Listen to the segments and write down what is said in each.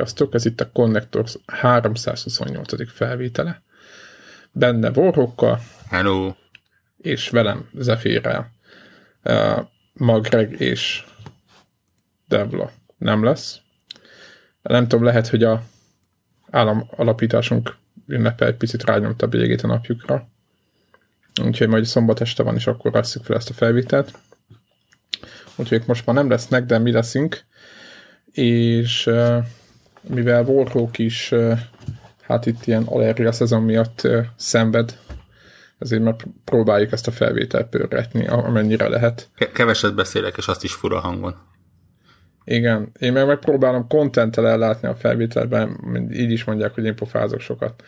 Sziasztok, ez itt a Connectors 328. felvétele. Benne Vorhokkal. Hello. És velem Zefirrel. Uh, Magreg és Devla nem lesz. Nem tudom, lehet, hogy a állam alapításunk ünnepe egy picit rányomta a végét a napjukra. Úgyhogy majd szombat este van, és akkor veszük fel ezt a felvételt. Úgyhogy most már nem lesznek, de mi leszünk és mivel Warhawk is hát itt ilyen allergia szezon miatt szenved, ezért már próbáljuk ezt a felvételt pörgetni, amennyire lehet. Keveset beszélek, és azt is fura hangon. Igen, én meg megpróbálom kontenttel ellátni a felvételben, így is mondják, hogy én pofázok sokat.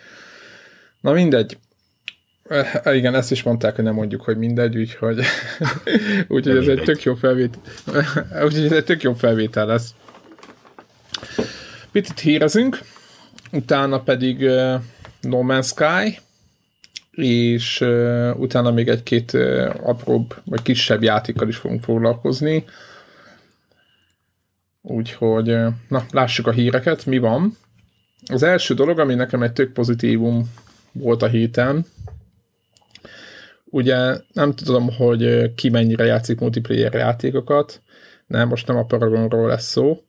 Na mindegy. Igen, ezt is mondták, hogy nem mondjuk, hogy mindegy, úgyhogy, úgyhogy ez egy tök jó felvétel. úgyhogy ez egy tök jó felvétel lesz. Picit hírezünk, utána pedig uh, No Man's Sky, és uh, utána még egy-két uh, apróbb, vagy kisebb játékkal is fogunk foglalkozni. Úgyhogy, uh, na, lássuk a híreket, mi van. Az első dolog, ami nekem egy tök pozitívum volt a héten, ugye nem tudom, hogy ki mennyire játszik multiplayer játékokat, nem, most nem a Paragonról lesz szó,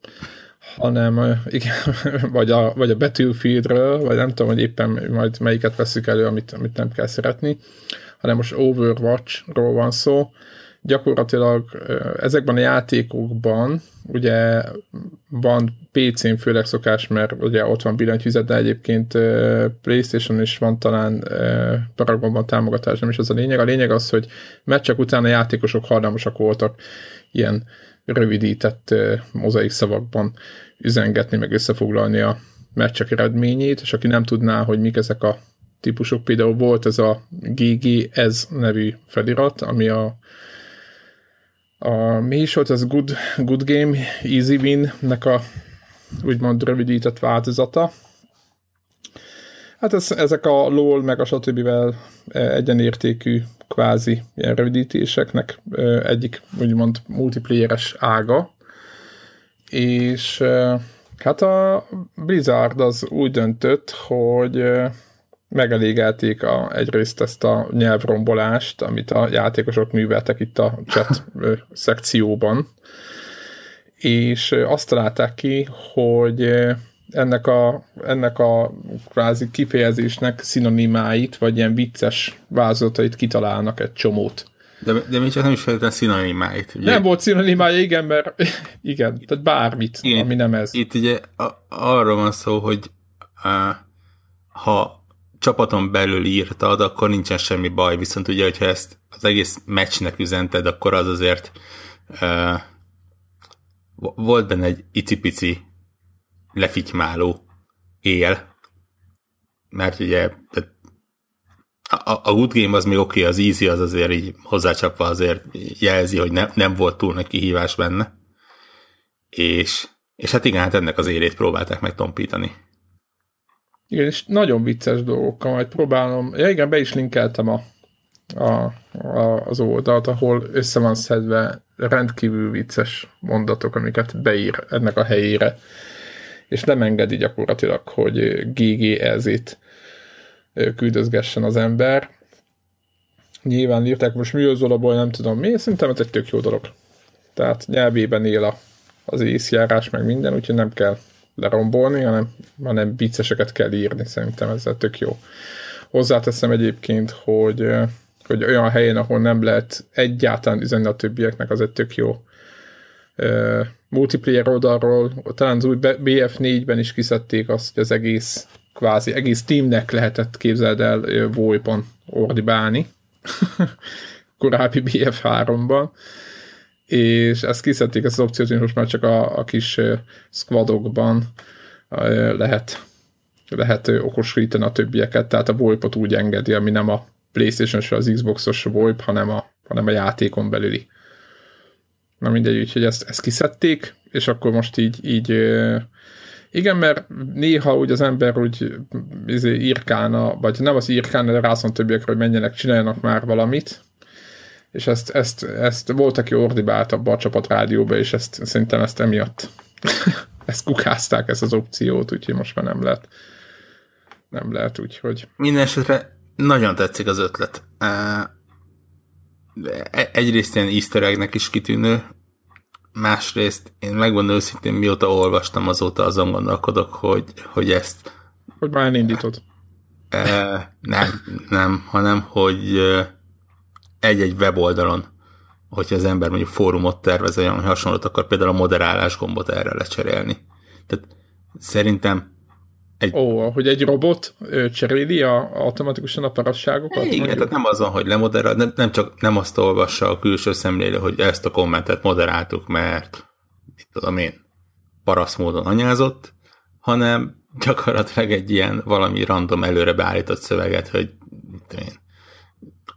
hanem igen, vagy, a, vagy a Battlefieldről, vagy nem tudom, hogy éppen majd melyiket veszük elő, amit, amit nem kell szeretni, hanem most Overwatch-ról van szó. Gyakorlatilag ezekben a játékokban ugye van PC-n főleg szokás, mert ugye ott van billentyűzet, de egyébként Playstation is van talán Paragonban támogatás, nem is az a lényeg. A lényeg az, hogy meccsek után a játékosok hajlamosak voltak ilyen rövidített mozaik szavakban üzengetni, meg összefoglalni a meccsek eredményét, és aki nem tudná, hogy mik ezek a típusok, például volt ez a GG ez nevű felirat, ami a, a mi is volt, ez Good, Good Game, Easy Win-nek a úgymond rövidített változata. Hát ez, ezek a LOL meg a stb. egyenértékű kvázi ilyen rövidítéseknek egyik úgymond multiplayeres ága, és hát a Blizzard az úgy döntött, hogy megelégelték a, egyrészt ezt a nyelvrombolást, amit a játékosok műveltek itt a chat szekcióban, és azt találták ki, hogy ennek a, ennek a kvázi kifejezésnek szinonimáit, vagy ilyen vicces vázolatait kitalálnak egy csomót. De, de még csak nem is feltétlenül szinonimáit. Ugye? Nem volt szinonimája, igen, mert igen, tehát bármit, igen, ami nem ez. Itt ugye a, arról van szó, hogy uh, ha csapaton belül írtad, akkor nincsen semmi baj, viszont ugye, hogyha ezt az egész meccsnek üzented, akkor az azért uh, volt benne egy icipici lefitymáló él, mert ugye a, a good game az még oké, okay, az easy az azért így hozzácsapva azért jelzi, hogy ne, nem volt túl nagy kihívás benne. És, és hát igen, hát ennek az élét próbálták meg tompítani. Igen, és nagyon vicces dolgokkal majd próbálom. Ja igen, be is linkeltem a, a, a, az oldalt, ahol össze van szedve rendkívül vicces mondatok, amiket beír ennek a helyére és nem engedi gyakorlatilag, hogy GGEZ-it küldözgessen az ember. Nyilván írták most műzolaból, nem tudom mi, szerintem ez egy tök jó dolog. Tehát nyelvében él a, az észjárás, meg minden, úgyhogy nem kell lerombolni, hanem, hanem vicceseket kell írni, szerintem ez tök jó. Hozzáteszem egyébként, hogy, hogy olyan helyen, ahol nem lehet egyáltalán üzenni a többieknek, az egy tök jó multiplayer oldalról, talán az új BF4-ben is kiszedték azt, hogy az egész kvázi egész teamnek lehetett képzeld el VoIP-on ordibálni. Korábbi BF3-ban és ezt kiszedték ezt az opciót, hogy most már csak a, a kis squadokban lehet lehet okosítani a többieket, tehát a VoIP-ot úgy engedi, ami nem a Playstation-os, az Xbox-os VoIP, hanem a, hanem a játékon belüli. Na mindegy, úgyhogy ezt, ezt kiszedték, és akkor most így, így igen, mert néha úgy az ember úgy izé, írkálna, vagy nem az írkálna, de rászon többiekre, hogy menjenek, csináljanak már valamit, és ezt, ezt, ezt volt, aki ordibált a csapat rádióba, és ezt, szerintem ezt emiatt ezt kukázták, ezt az opciót, úgyhogy most már nem lehet. Nem lehet, úgyhogy... Mindenesetre nagyon tetszik az ötlet. E, egyrészt ilyen easter eggnek is kitűnő, másrészt én megmondom őszintén, mióta olvastam, azóta azon gondolkodok, hogy, hogy ezt... Hogy már elindítod. nem, nem, hanem, hogy egy-egy weboldalon, hogyha az ember mondjuk fórumot tervez, olyan hasonlót, akkor például a moderálás gombot erre lecserélni. Tehát szerintem egy... Ó, hogy egy robot ő, cseréli a, automatikusan a parasságokat? Igen, mondjuk? tehát nem az van, hogy lemoderál, nem, nem csak nem azt olvassa a külső szemlélő, hogy ezt a kommentet moderáltuk, mert mit tudom én, parasz módon anyázott, hanem gyakorlatilag egy ilyen valami random előre beállított szöveget, hogy mit én,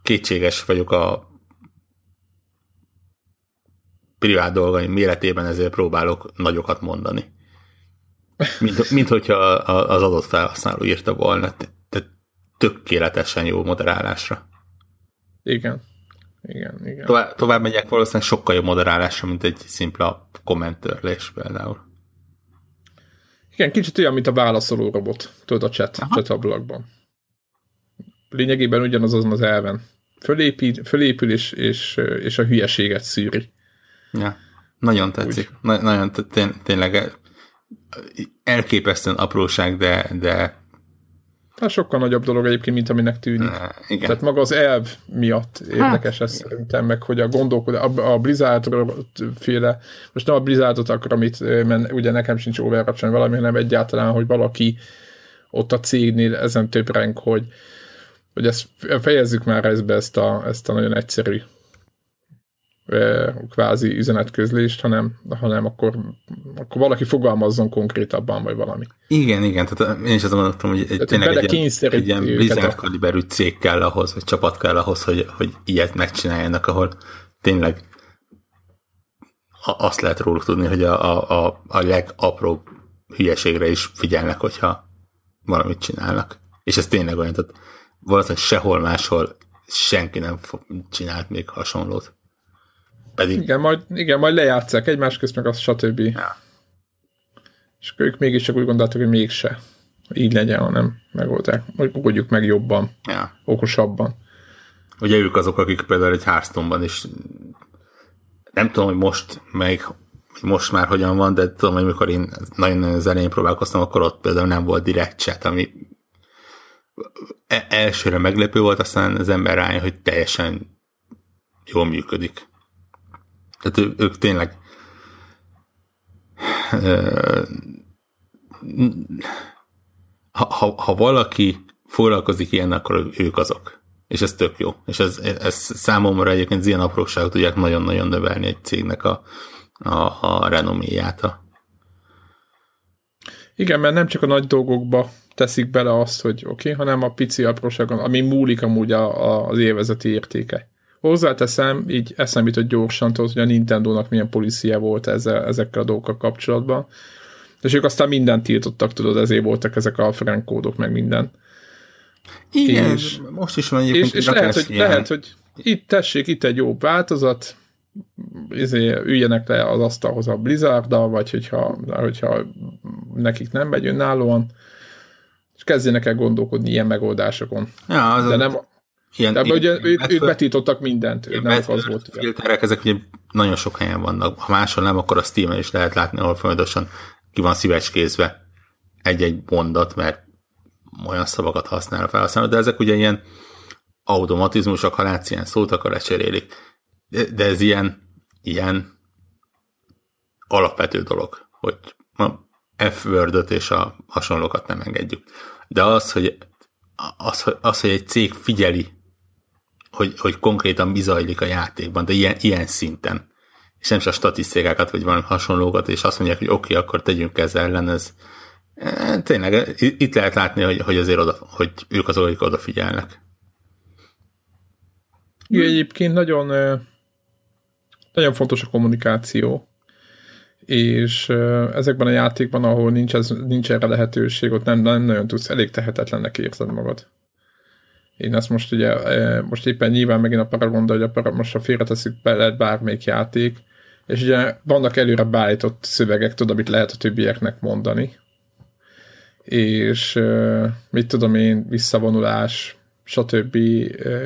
kétséges vagyok a privát dolgaim méretében, ezért próbálok nagyokat mondani. Mint, mint hogyha az adott felhasználó írta volna. Tehát tökéletesen jó moderálásra. Igen. Igen, igen. Tovább, tovább megyek valószínűleg sokkal jobb moderálásra, mint egy szimpla kommentörlés például. Igen, kicsit olyan, mint a válaszoló robot, tudod a chat, Aha. chat ablakban. Lényegében ugyanaz azon az elven. Fölépül, fölépül és, és, és a hülyeséget szűri. Ja, nagyon tetszik. Na, nagyon tény, tényleg elképesztően apróság, de, de Hát sokkal nagyobb dolog egyébként, mint aminek tűnik. Uh, igen. Tehát maga az elv miatt érdekes hát, ez igen. szerintem, meg hogy a gondolkodás, a, a Blizzard féle, most nem a Blizzardot akar, amit, mert ugye nekem sincs overwatch valami, hanem egyáltalán, hogy valaki ott a cégnél ezen több renk, hogy, hogy ezt fejezzük már ezbe ezt a, ezt a nagyon egyszerű kvázi üzenetközlést, hanem, hanem akkor, akkor valaki fogalmazzon konkrétabban, vagy valami. Igen, igen, tehát én is azt mondtam, hogy egy, tényleg egy ilyen, egy ilyen Blizzard kaliberű cég kell ahhoz, vagy csapat kell ahhoz, hogy, hogy ilyet megcsináljanak, ahol tényleg azt lehet róluk tudni, hogy a, a, a legapróbb hülyeségre is figyelnek, hogyha valamit csinálnak. És ez tényleg olyan, tehát valószínűleg sehol máshol senki nem csinált még hasonlót. Pedig... Igen, majd, igen, majd lejátszák egymás közt, meg az stb. Ja. És ők mégis csak úgy gondoltak, hogy mégse. Így legyen, hanem megoldják. Oldjuk meg jobban, ja. okosabban. Ugye ők azok, akik például egy hearthstone is nem tudom, hogy most meg most már hogyan van, de tudom, hogy mikor én nagyon-nagyon az elején próbálkoztam, akkor ott például nem volt direkt chat, ami e- elsőre meglepő volt, aztán az ember rájön, hogy teljesen jól működik. Tehát ő, ők tényleg ha, ha, ha valaki foglalkozik ilyen, akkor ők azok. És ez tök jó. És ez, ez számomra egyébként ilyen apróságok tudják nagyon-nagyon növelni egy cégnek a, a, a renoméját. Igen, mert nem csak a nagy dolgokba teszik bele azt, hogy oké, okay, hanem a pici apróságon, ami múlik amúgy a, a, az élvezeti értéke. Hozzáteszem, így eszembe jutott gyorsan, tudod, hogy a Nintendo-nak milyen policia volt ezzel, ezekkel a dolgokkal kapcsolatban. És ők aztán mindent tiltottak, tudod, ezért voltak ezek a frankódok, meg minden. Igen, és, most is van egyébként. És, és lehet, hogy, lehet, hogy itt tessék, itt egy jó változat, izé, üljenek le az asztalhoz a blizzard vagy hogyha, hogyha nekik nem megy önállóan, és kezdjenek el gondolkodni ilyen megoldásokon. Ja, az De nem, Ilyen, De ugye ők, ők betítottak mindent, ők nem az volt. Filterek, ezek ugye nagyon sok helyen vannak. Ha máshol nem, akkor a steam is lehet látni, ahol folyamatosan ki van szívecskézve egy-egy mondat, mert olyan szavakat használ a felhasználó, de ezek ugye ilyen automatizmusok, ha látsz ilyen szót, akkor lecserélik. De, de ez ilyen, ilyen alapvető dolog, hogy a f word és a hasonlókat nem engedjük. De az, hogy az, az, hogy egy cég figyeli hogy, hogy konkrétan mi zajlik a játékban, de ilyen, ilyen szinten. És nem csak statisztikákat, vagy valami hasonlókat, és azt mondják, hogy oké, okay, akkor tegyünk ezzel ellen, ez e, tényleg itt lehet látni, hogy, hogy azért oda, hogy ők azok, akik odafigyelnek. Igen, egyébként nagyon, nagyon fontos a kommunikáció, és ezekben a játékban, ahol nincs, ez, nincs erre lehetőség, ott nem, nem nagyon tudsz, elég tehetetlennek érzed magad. Én ezt most ugye, e, most éppen nyilván megint a Paragon, de hogy a Paragon, most a félreteszik bele bármelyik játék, és ugye vannak előre beállított szövegek, tudod, amit lehet a többieknek mondani, és mit tudom én, visszavonulás, stb.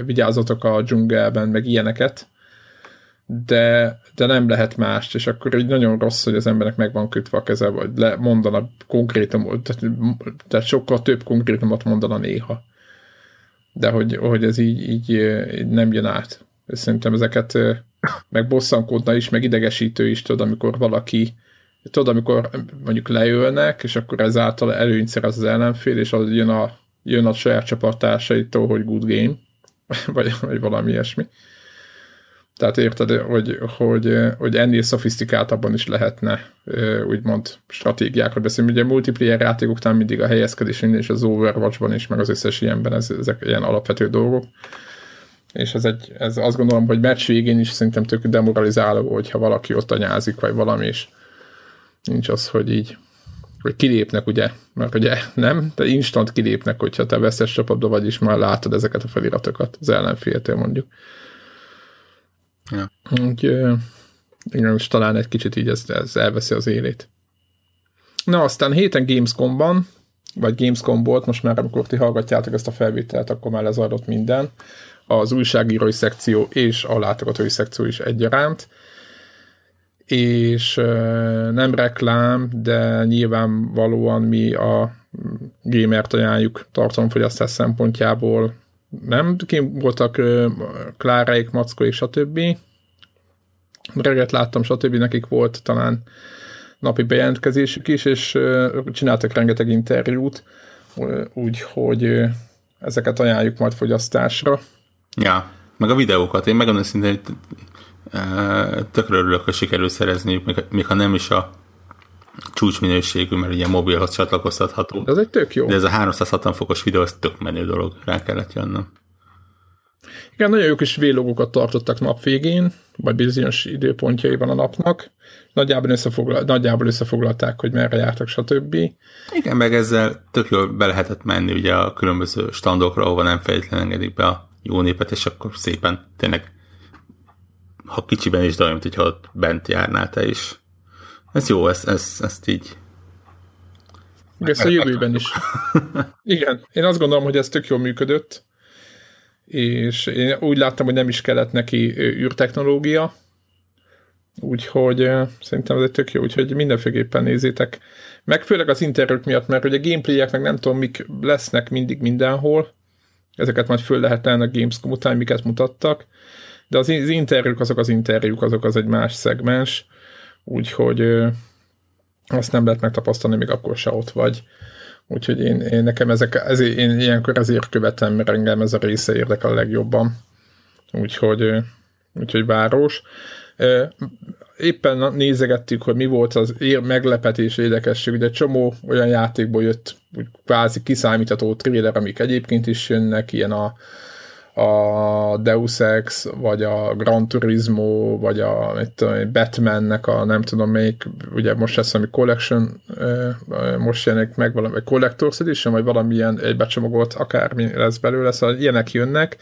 vigyázzatok a dzsungelben, meg ilyeneket, de, de nem lehet mást, és akkor így nagyon rossz, hogy az embernek meg van kötve a keze, vagy le, mondana konkrétumot, tehát, tehát sokkal több konkrétumot mondana néha. De hogy, hogy ez így, így, nem jön át. Szerintem ezeket meg bosszankodna is, meg idegesítő is, tudod, amikor valaki tudod, amikor mondjuk leülnek, és akkor ezáltal előnyt szerez az ellenfél, és az jön a, jön a saját csapattársaitól, hogy good game, vagy, vagy valami ilyesmi. Tehát érted, hogy, hogy, hogy ennél szofisztikáltabban is lehetne úgymond stratégiákra beszélni. Ugye multiplayer játékoknál mindig a helyezkedés és az Overwatchban is, meg az összes ilyenben ez, ezek ilyen alapvető dolgok. És ez, egy, ez azt gondolom, hogy meccs végén is szerintem tök demoralizáló, hogyha valaki ott anyázik, vagy valami, és nincs az, hogy így hogy kilépnek, ugye, mert ugye nem, de instant kilépnek, hogyha te veszes csapatban vagy, és már látod ezeket a feliratokat az ellenféltől mondjuk. Ja. Úgy, igen, és talán egy kicsit így ez, ez elveszi az élét. Na, aztán héten Gamescom-ban, vagy Gamescom volt, most már amikor ti hallgatjátok ezt a felvételt, akkor már lezajlott minden. Az újságírói szekció és a látogatói szekció is egyaránt. És nem reklám, de nyilvánvalóan mi a gamert ajánljuk tartalomfogyasztás szempontjából nem, kim voltak Kláraik, Mackóik, stb. Reggelt láttam, stb. nekik volt talán napi bejelentkezésük is, és csináltak rengeteg interjút, úgyhogy ezeket ajánljuk majd fogyasztásra. Ja, meg a videókat. Én megmondom szintén, hogy tökre örülök, hogy sikerül szerezniük, még, még ha nem is a csúcsminőségű, mert ugye mobilhoz csatlakoztatható. De ez egy tök jó. De ez a 360 fokos videó, ez tök menő dolog, rá kellett jönnöm. Igen, nagyon jó kis vélogokat tartottak nap végén, vagy bizonyos időpontjaiban a napnak. Nagyjából, összefoglal, nagyjából összefoglalták, hogy merre jártak, stb. Igen, meg ezzel tök jól be lehetett menni ugye a különböző standokra, ahova nem feltétlenül engedik be a jó népet, és akkor szépen tényleg ha kicsiben is, de olyan, hogyha ott bent járnál te is. Ez jó, ezt, ezt, ezt így ezt a jövőben is. Igen, én azt gondolom, hogy ez tök jól működött, és én úgy láttam, hogy nem is kellett neki űrtechnológia, úgyhogy szerintem ez egy tök jó, úgyhogy mindenféleképpen nézzétek. Meg főleg az interjúk miatt, mert ugye gameplayek meg nem tudom, mik lesznek mindig mindenhol, ezeket majd föl lehet tenni a Gamescom után, miket mutattak, de az, az interjúk azok az interjúk, azok az egy más szegmens, úgyhogy azt nem lehet megtapasztalni, még akkor se ott vagy. Úgyhogy én, én nekem ezek, ezért, én ilyenkor ezért követem, mert engem ez a része érdekel a legjobban. Úgyhogy, úgyhogy város. Éppen nézegettük, hogy mi volt az meglepetés, érdekesség, ugye csomó olyan játékból jött úgy kvázi kiszámítható trailer, amik egyébként is jönnek, ilyen a, a Deus Ex, vagy a Gran Turismo, vagy a mit tudom, Batmannek a nem tudom melyik, ugye most lesz valami Collection, most jelenik meg valami Collector's Edition, vagy valamilyen egybecsomagolt akármi lesz belőle, szóval ilyenek jönnek,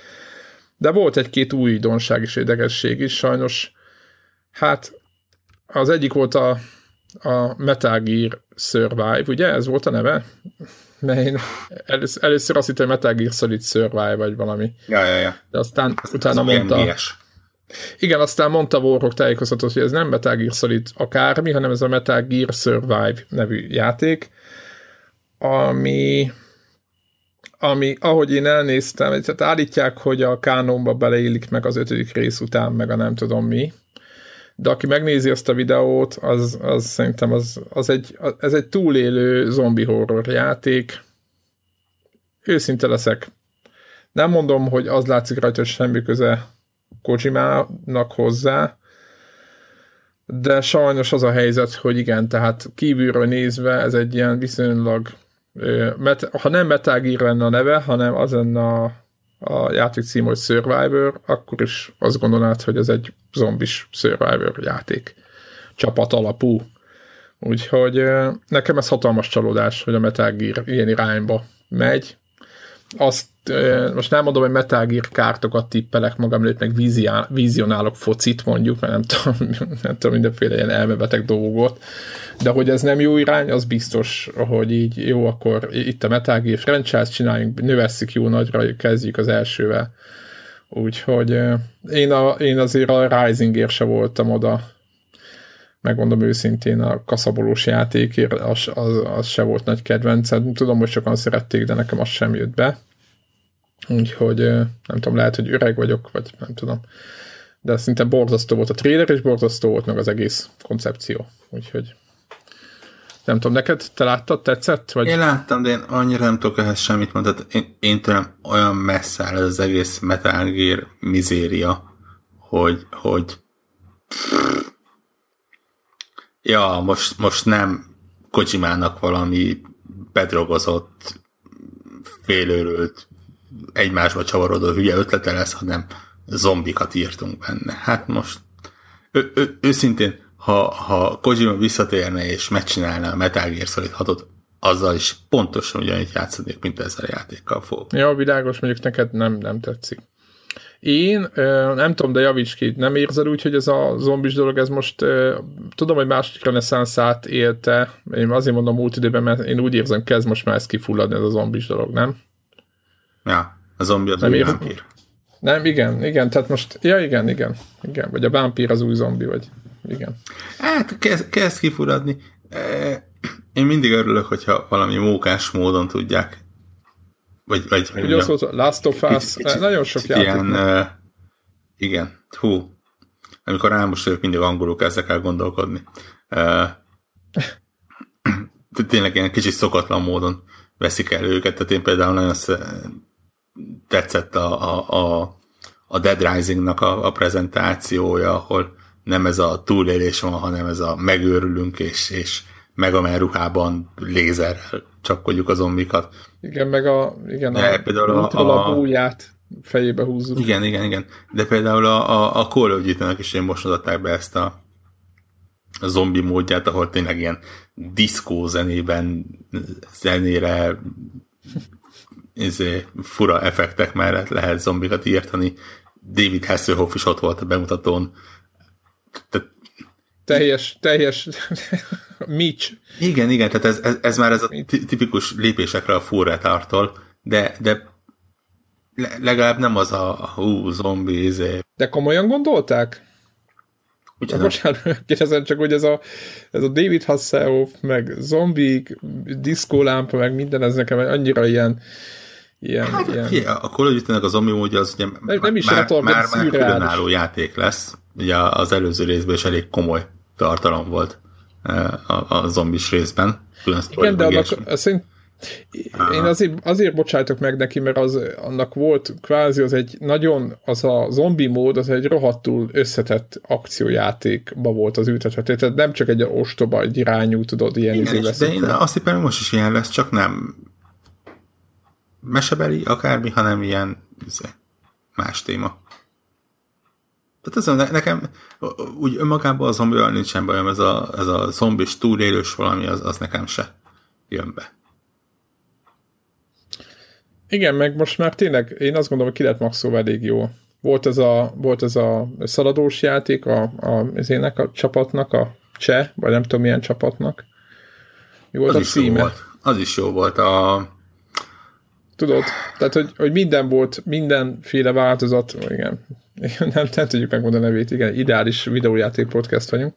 de volt egy-két újdonság és érdekesség is, sajnos hát az egyik volt a, a Metal Gear Survive, ugye ez volt a neve? Mert én először, először azt hittem, hogy Metal Gear Solid Survive, vagy valami. Ja, ja, ja. De aztán ez, utána ez mondta... MGS. Igen, aztán mondta Warhawk tájékoztatott, hogy ez nem Metal Gear Solid akármi, hanem ez a Metal Gear Survive nevű játék, ami ami, ahogy én elnéztem, tehát állítják, hogy a kánonba beleillik meg az ötödik rész után, meg a nem tudom mi, de aki megnézi azt a videót, az, az szerintem az, az egy, ez egy túlélő zombi horror játék. Őszinte leszek. Nem mondom, hogy az látszik rajta, hogy semmi köze Kojimának hozzá, de sajnos az a helyzet, hogy igen, tehát kívülről nézve ez egy ilyen viszonylag ha nem Metal Gear lenne a neve, hanem az lenne a a játék cím, hogy Survivor, akkor is azt gondolnád, hogy ez egy zombis Survivor játék. Csapat alapú. Úgyhogy nekem ez hatalmas csalódás, hogy a Metal Gear ilyen irányba megy. Azt most nem mondom, hogy Metal Gear kártokat tippelek magam előtt, meg vizionálok focit mondjuk, mert nem tudom, nem tudom mindenféle ilyen elmebeteg dolgot, de hogy ez nem jó irány, az biztos, hogy így jó, akkor itt a Metal Gear franchise csináljunk, növesszük jó nagyra, kezdjük az elsővel. Úgyhogy én, a, én azért a Risingért se voltam oda, megmondom őszintén, a kaszabolós játékért az, az, az se volt nagy kedvencem. Tudom, hogy sokan szerették, de nekem az sem jött be. Úgyhogy nem tudom, lehet, hogy öreg vagyok, vagy nem tudom. De szinte borzasztó volt a trailer, és borzasztó volt meg az egész koncepció. Úgyhogy nem tudom, neked te láttad, tetszett? Vagy? Én láttam, de én annyira nem tudok ehhez semmit mondani. Én, én tőlem olyan messze áll az egész Metal Gear mizéria, hogy, hogy ja, most, most nem Kojimának valami bedrogozott, félőrült, egymásba csavarodó hülye ötlete lesz, hanem zombikat írtunk benne. Hát most ő, ő, őszintén, ha, ha Kojima visszatérne és megcsinálna a Metal Gear Solid 6 azzal is pontosan ugyanígy játszanék, mint ezzel a játékkal fog. Ja, világos, mondjuk neked nem, nem tetszik. Én nem tudom, de javíts ki, nem érzed úgy, hogy ez a zombis dolog, ez most tudom, hogy másik reneszánszát élte, én azért mondom múlt időben, mert én úgy érzem, kezd most már ezt kifulladni ez a zombis dolog, nem? Ja, a zombi az nem új vámpír. Nem, igen, igen, tehát most, ja igen, igen, igen, vagy a vámpír az új zombi, vagy igen. Hát kezd, kezd kifuradni. Én mindig örülök, hogyha valami mókás módon tudják vagy, vagy Ugye az volt Last of Us, kicsit, nagyon sok játék. Ilyen, uh, igen, hú, amikor álmos vagyok, mindig angolul kezdek el gondolkodni. Uh, tényleg ilyen kicsit szokatlan módon veszik el őket, tehát én például nagyon tetszett a, a, a, a Dead Rising-nak a, a prezentációja, ahol nem ez a túlélés van, hanem ez a megőrülünk, és, és Megaman ruhában lézerrel csapkodjuk a zombikat. Igen, meg a, igen, De a, például a, a, búját fejébe húzzuk. Igen, igen, igen. De például a, a, a Call of is én most adták be ezt a, a zombi módját, ahol tényleg ilyen diszkó zenében, zenére izé, fura effektek mellett lehet zombikat írtani. David Hasselhoff is ott volt a bemutatón. Tehát teljes, teljes Mitch. Igen, igen, tehát ez, ez, ez már ez a tipikus lépésekre a full retardtól, de, de legalább nem az a hú, zombi, izé. De komolyan gondolták? Ugyan Bocsánat, kérdezem csak, hogy ez a, ez a David Hasselhoff, meg zombik, diszkólámpa, meg minden, ez nekem annyira ilyen, ilyen, hát, ilyen... Fie, a Call of a zombi módja az ugye nem, nem is már, már, már különálló játék lesz. Ugye az előző részben is elég komoly tartalom volt a, a zombis részben. Igen, de annak, szerint, én azért, azért bocsájtok meg neki, mert az, annak volt kvázi az egy nagyon, az a zombi mód, az egy rohadtul összetett akciójátékba volt az ültethető, tehát nem csak egy ostoba, egy irányú, tudod, ilyen Igen, izé de én azt hiszem, hogy most is ilyen lesz, csak nem mesebeli akármi, hanem ilyen izé, más téma. Tehát ez nekem úgy önmagában a zombival nincsen bajom, ez a, ez a zombis túlélős valami, az, az nekem se jön be. Igen, meg most már tényleg, én azt gondolom, hogy ki lett maxolva elég jó. Volt ez a, volt ez a szaladós játék a, a, az ének a csapatnak, a cseh, vagy nem tudom milyen csapatnak. Jó az, az a is címe. Jó volt. Az is jó volt. A, Tudod, tehát, hogy, hogy minden volt, mindenféle változat, igen, nem, nem tudjuk megmondani a nevét, igen, ideális videójáték podcast vagyunk.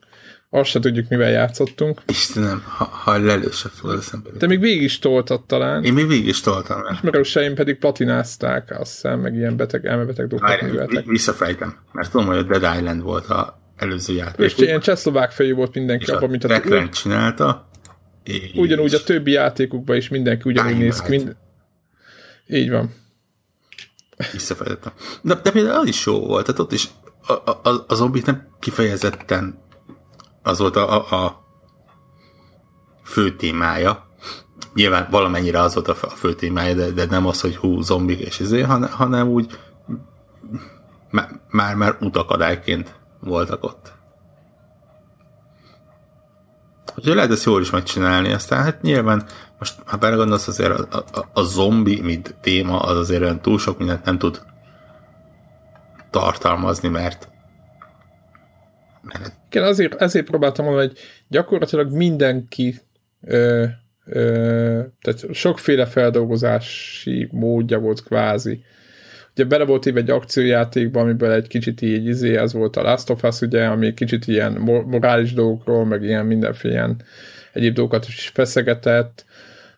Azt se tudjuk, mivel játszottunk. Istenem, ha, ha lelőse fogod eszembe. Te még végig is toltad talán. Én még végig is toltam. Ismerőseim pedig platinázták, azt hiszem, meg ilyen beteg, elmebeteg dolgokat. Visszafejtem, mert tudom, hogy a Dead Island volt a előző játék. És ilyen csehszlovák fejű volt mindenki abban, mint a... úgy, csinálta. És... Ugyanúgy a többi játékukban is mindenki ugyanúgy néz ki. Mind... Így van. Visszafejtettem. De, de például az is jó volt, tehát ott is a, a, a zombik nem kifejezetten az volt a, a, a fő témája. Nyilván valamennyire az volt a fő témája, de, de nem az, hogy hú, zombik és ezért, hanem, hanem úgy már, már utakadályként voltak ott. Úgyhogy lehet ezt jól is megcsinálni, aztán hát nyilván most ha belegondolsz azért a, a, a zombi, mint téma, az azért olyan túl sok mindent nem tud tartalmazni, mert igen, azért, ezért próbáltam mondani, hogy gyakorlatilag mindenki ö, ö, tehát sokféle feldolgozási módja volt kvázi. Ugye bele volt éve egy akciójátékba, amiből egy kicsit így izé, ez volt a Last of Us, ugye, ami kicsit ilyen morális dolgokról, meg ilyen mindenféle ilyen egyéb dolgokat is feszegetett,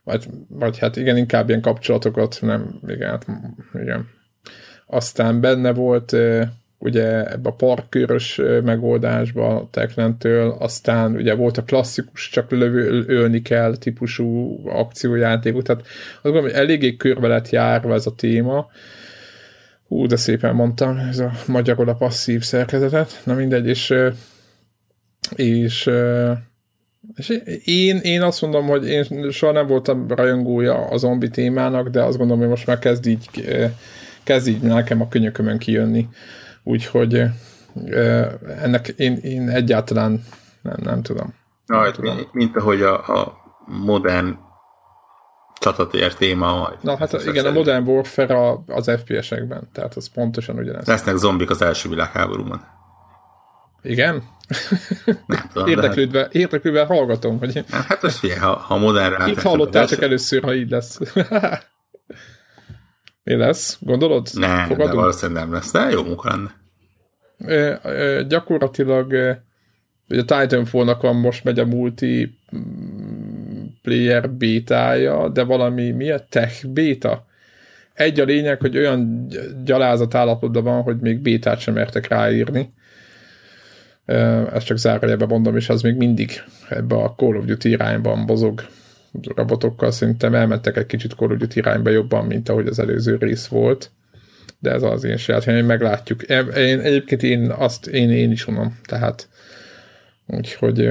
vagy, vagy hát igen, inkább ilyen kapcsolatokat, nem, igen, hát, igen. Aztán benne volt ugye ebbe a parkőrös megoldásba a Techlentől, aztán ugye volt a klasszikus, csak lövő, ölni kell típusú akciójáték, tehát azt gondolom, hogy eléggé körbe lett járva ez a téma, Hú, de szépen mondtam, ez a magyarul a passzív szerkezetet, na mindegy, és és, és én, én azt mondom, hogy én soha nem voltam rajongója a zombi témának, de azt gondolom, hogy most már kezd így, kezd így nekem a könyökömön kijönni. Úgyhogy ennek én, én egyáltalán nem, nem tudom. Na, nem tudom. Mint, mint ahogy a, a modern csatatér téma majd. Na hát igen, szerint. a Modern Warfare az FPS-ekben, tehát az pontosan ugyanez. Lesznek zombik az első világháborúban. Igen? Nem tudom, érdeklődve, hát... érdeklődve hallgatom, hogy... Hát az figyelj, ha, ha modern Itt hallottál csak először, ha így lesz. Mi lesz? Gondolod? Nem, Fogadunk? de valószínűleg nem lesz, de jó munka lenne. E, e, gyakorlatilag ugye a Titanfall-nak van most megy a multi player bétája, de valami mi a tech béta? Egy a lényeg, hogy olyan gyalázat állapotban van, hogy még bétát sem mertek ráírni. Ezt csak zárójelben mondom, és az még mindig ebbe a Call of Duty irányban bozog robotokkal. Szerintem elmentek egy kicsit Call of Duty irányba jobban, mint ahogy az előző rész volt. De ez az én saját, hogy meglátjuk. Én, egyébként én azt én, én is unom, tehát úgyhogy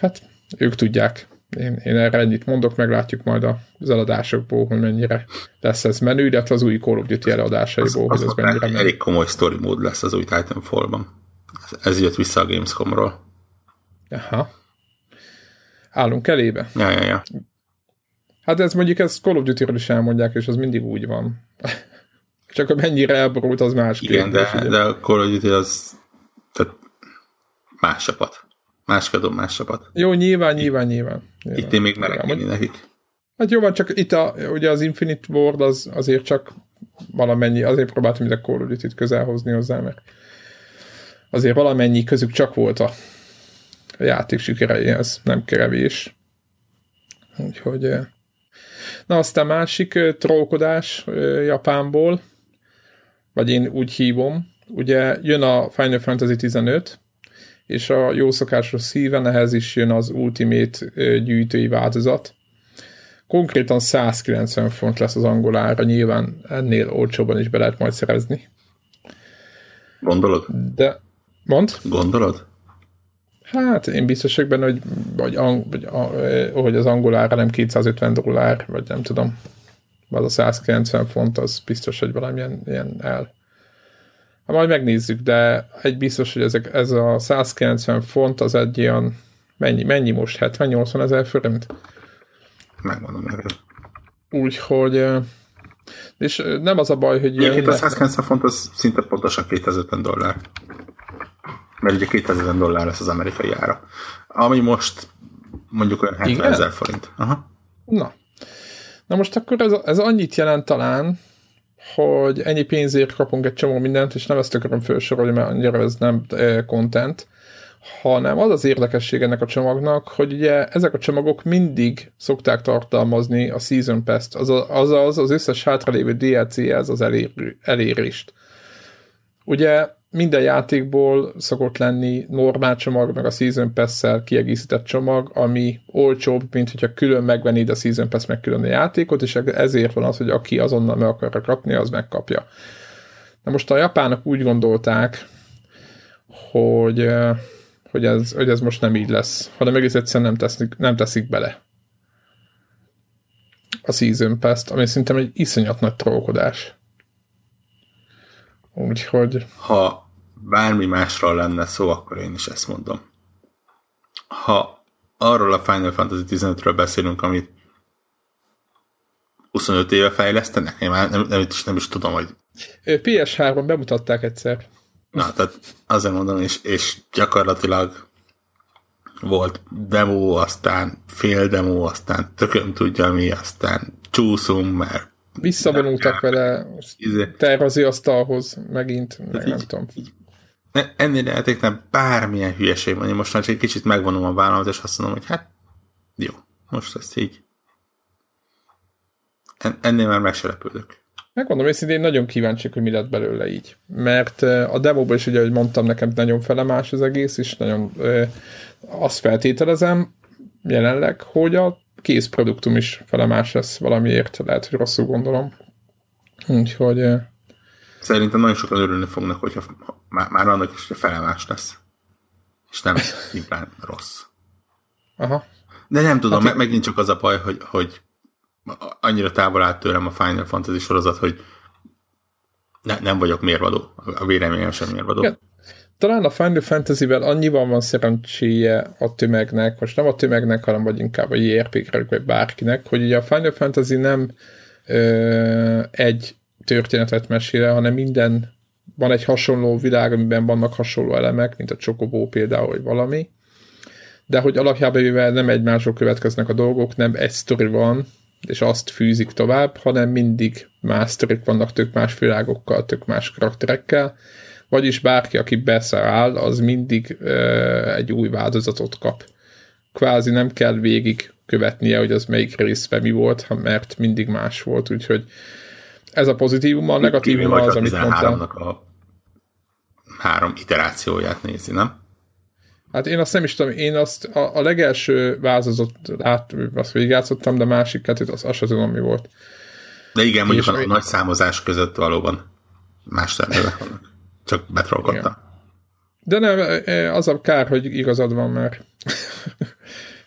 hát ők tudják, én, én erre ennyit mondok, meglátjuk majd az eladásokból, hogy mennyire lesz ez menő, de az új Call of Duty eladásaiból, az, hogy ez mennyire menő. Elég komoly story mód lesz az új Titanfall-ban. Ez, ez jött vissza a Gamescom-ról. Aha. Állunk elébe? Ja, ja, ja. Hát ez mondjuk ezt Call of Duty-ről is elmondják, és az mindig úgy van. Csak hogy mennyire elborult, az más Igen, kérdés, de, de a Call of Duty az tehát más csapat. Más kadom, más csapat. Jó, nyilván, nyilván, nyilván. nyilván. Itt én még melegélni nekik. Hát jó, van, csak itt a, ugye az Infinite Ward az azért csak valamennyi, azért próbáltam ide Call of Duty-t közel hozni hozzá, mert azért valamennyi közük csak volt a, a játék sikereihez, nem kevés. Úgyhogy na aztán másik trollkodás Japánból, vagy én úgy hívom, ugye jön a Final Fantasy 15, és a jó szokásos szíven ehhez is jön az Ultimate gyűjtői változat. Konkrétan 190 font lesz az angolára, nyilván ennél olcsóban is be lehet majd szerezni. Gondolod? De, mond? Gondolod? Hát én biztos vagyok benne, hogy, vagy, vagy, hogy az angolára nem 250 dollár, vagy nem tudom. Az a 190 font, az biztos, hogy valamilyen ilyen el Hát majd megnézzük, de egy biztos, hogy ezek, ez a 190 font az egy ilyen, mennyi, mennyi most? 70-80 ezer forint? Megmondom neked. Úgyhogy és nem az a baj, hogy... Egyébként a 190 font az szinte pontosan 2050 dollár. Mert ugye 2050 dollár lesz az amerikai ára. Ami most mondjuk olyan 70 ezer forint. Aha. Na. Na most akkor ez, ez annyit jelent talán, hogy ennyi pénzért kapunk egy csomó mindent, és nem ezt akarom felsorolni, mert annyira ez nem content, hanem az az érdekesség ennek a csomagnak, hogy ugye ezek a csomagok mindig szokták tartalmazni a Season Pass-t, azaz az összes hátralévő DLC-hez az elér, elérést. Ugye minden játékból szokott lenni normál csomag, meg a Season Pass-szel kiegészített csomag, ami olcsóbb, mint hogyha külön megvennéd a Season Pass meg külön a játékot, és ezért van az, hogy aki azonnal meg akarja kapni, az megkapja. Na most a japánok úgy gondolták, hogy, hogy, ez, hogy ez most nem így lesz, hanem egész egyszerűen nem teszik, nem teszik bele a Season Pass-t, ami szerintem egy iszonyat nagy trollkodás. Úgyhogy... Ha bármi másról lenne szó, akkor én is ezt mondom. Ha arról a Final Fantasy 15-ről beszélünk, amit 25 éve fejlesztenek? Én már nem, nem, is, nem is tudom, hogy... PS3-on bemutatták egyszer. Na, tehát azért mondom, és, és gyakorlatilag volt demo, aztán fél demo, aztán tököm tudja mi, aztán csúszunk, mert Visszavonultak vele izé. terrazi asztalhoz megint, meg nem tudom. Ennél a játéknál bármilyen hülyeség van, én most már csak egy kicsit megvonom a vállamat, és azt mondom, hogy hát jó, most ezt így ennél már meg se lepődök. Megmondom őszintén, nagyon kíváncsi, hogy mi lett belőle így. Mert a demóban is, ugye, ahogy mondtam, nekem nagyon felemás az egész, és nagyon azt feltételezem jelenleg, hogy a kész produktum is felemás lesz valamiért, lehet, hogy rosszul gondolom. Úgyhogy... Szerintem nagyon sokan örülni fognak, hogyha már, már annak is, hogy felemás lesz. És nem szimplán rossz. Aha. De nem tudom, hát, megint csak az a baj, hogy, hogy annyira távol állt tőlem a Final Fantasy sorozat, hogy ne, nem vagyok mérvadó. A véleményem sem mérvadó. Igen. Talán a Final Fantasy-vel annyiban van szerencséje a tömegnek, most nem a tömegnek, hanem vagy inkább a JRPG-nek, vagy bárkinek, hogy ugye a Final Fantasy nem ö, egy történetet mesél, hanem minden van egy hasonló világ, amiben vannak hasonló elemek, mint a Csokobó például, vagy valami, de hogy alapjában mivel nem egymásról következnek a dolgok, nem egy sztori van, és azt fűzik tovább, hanem mindig más sztorik vannak tök más világokkal, tök más karakterekkel, vagyis bárki, aki beszáll, az mindig ö, egy új változatot kap. Kvázi nem kell végig követnie, hogy az melyik részben mi volt, mert mindig más volt, úgyhogy ez a pozitívum, a negatívum az, amit mondtam. a három iterációját nézi, nem? Hát én azt nem is tudom, én azt a, a legelső változatot át, azt végigjátszottam, de a másik kettőt azt, azt sem tudom, mi volt. De igen, mondjuk a, a nagy számozás között valóban más termékek vannak. Csak betrollkodtam. De nem, az a kár, hogy igazad van, mert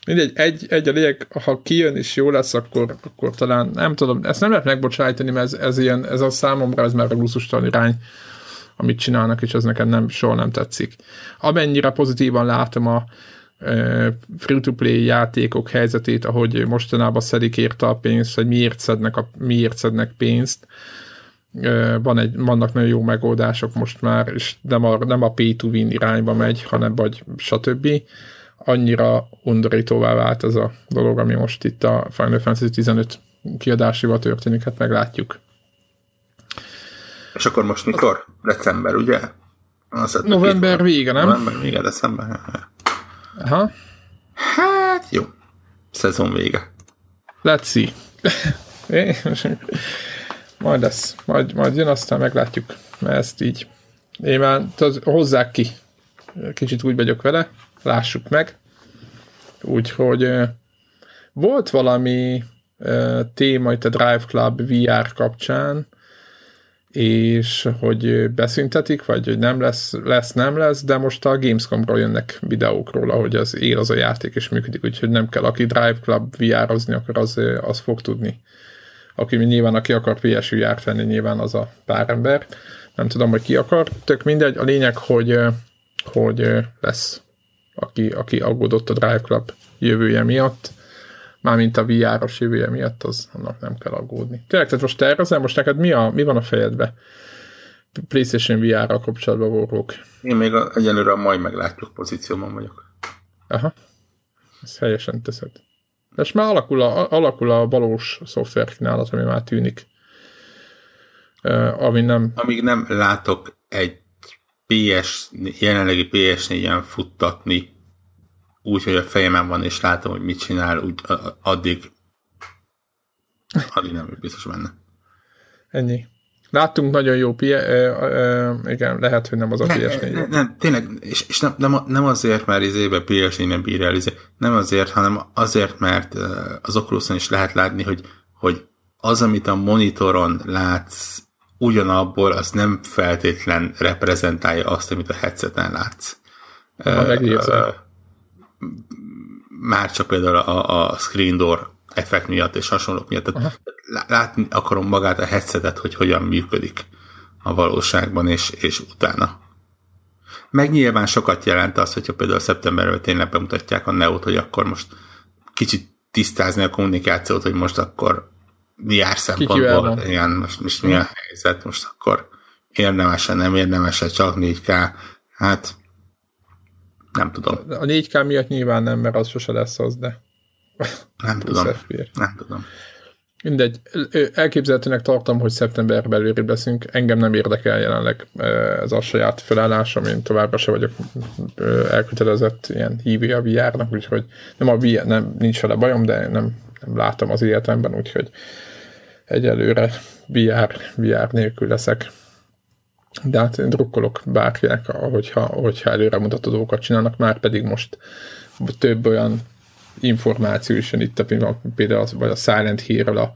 mindegy, egy, egy a lényeg, ha kijön és jó lesz, akkor, akkor talán, nem tudom, ezt nem lehet megbocsájtani, mert ez, ez, ilyen, ez a számomra, ez már a glusztustalan irány amit csinálnak, és ez nekem nem, soha nem tetszik. Amennyire pozitívan látom a free-to-play játékok helyzetét, ahogy mostanában szedik érte a pénzt, hogy miért szednek, a, miért szednek pénzt, van egy, vannak nagyon jó megoldások most már, és nem a, nem a pay to win irányba megy, hanem vagy stb. Annyira undorítóvá vált ez a dolog, ami most itt a Final Fantasy 15 kiadásival történik, hát meglátjuk. És akkor most mikor? December, ugye? Azt November vége, nem? November vége, december. Aha. Hát jó. Szezon vége. Let's see. majd lesz. Majd, majd jön, aztán meglátjuk. Mert ezt így én már tudod, hozzák ki. Kicsit úgy vagyok vele. Lássuk meg. Úgyhogy volt valami téma itt a Drive Club VR kapcsán, és hogy beszüntetik, vagy hogy nem lesz, lesz, nem lesz, de most a Gamescom-ról jönnek videók róla, hogy az él az a játék, és működik, úgyhogy nem kell, aki Drive Club VR-ozni akar, az, az fog tudni. Aki nyilván, aki akar PS VR-t venni, nyilván az a pár ember. Nem tudom, hogy ki akar, tök mindegy. A lényeg, hogy, hogy lesz, aki, aki aggódott a Drive Club jövője miatt, mármint a VR-os jövője miatt, az annak nem kell aggódni. Tényleg, tehát most tervezel, most neked mi, a, mi van a fejedbe? PlayStation VR-ral kapcsolatban volok. Én még a, egyelőre a majd meglátjuk pozícióban vagyok. Aha. Ezt helyesen teszed. De most már alakul a, alakul a valós szoftverkínálat, ami már tűnik. Uh, ami nem... Amíg nem látok egy PS, jelenlegi PS4-en futtatni úgy, hogy a fejemen van, és látom, hogy mit csinál, úgy addig addig nem biztos benne. Ennyi. Láttunk nagyon jó pie, ö, ö, igen, lehet, hogy nem az a PS4. Ne, nem, tényleg, és, és nem, nem, nem azért, mert izébe PS4 nem bír el, izé, nem azért, hanem azért, mert az oculus is lehet látni, hogy, hogy az, amit a monitoron látsz, ugyanabból, az nem feltétlen reprezentálja azt, amit a headseten látsz. Ha már csak például a, a screen door effekt miatt és hasonlók miatt. Tehát látni akarom magát a headsetet, hogy hogyan működik a valóságban, és, és utána. Meg nyilván sokat jelent az, hogyha például szeptemberben tényleg bemutatják a Neót, hogy akkor most kicsit tisztázni a kommunikációt, hogy most akkor VR szempontból, igen, most, most mi a helyzet, most akkor érdemes nem érdemes csak 4K, hát nem tudom. A 4K miatt nyilván nem, mert az sose lesz az, de nem tudom. Nem tudom. Mindegy, elképzelhetőnek tartom, hogy szeptember belőle beszünk. Engem nem érdekel jelenleg ez a saját felállásom, én továbbra se vagyok elkötelezett ilyen hívő a VR-nak, úgyhogy nem a VR, nem, nincs vele bajom, de nem, nem látom az életemben, úgyhogy egyelőre VR, VR nélkül leszek. De hát én drukkolok bárkinek, hogyha, hogyha előre mutató dolgokat csinálnak, már pedig most több olyan információ is jön itt, például az, vagy a Silent hill a,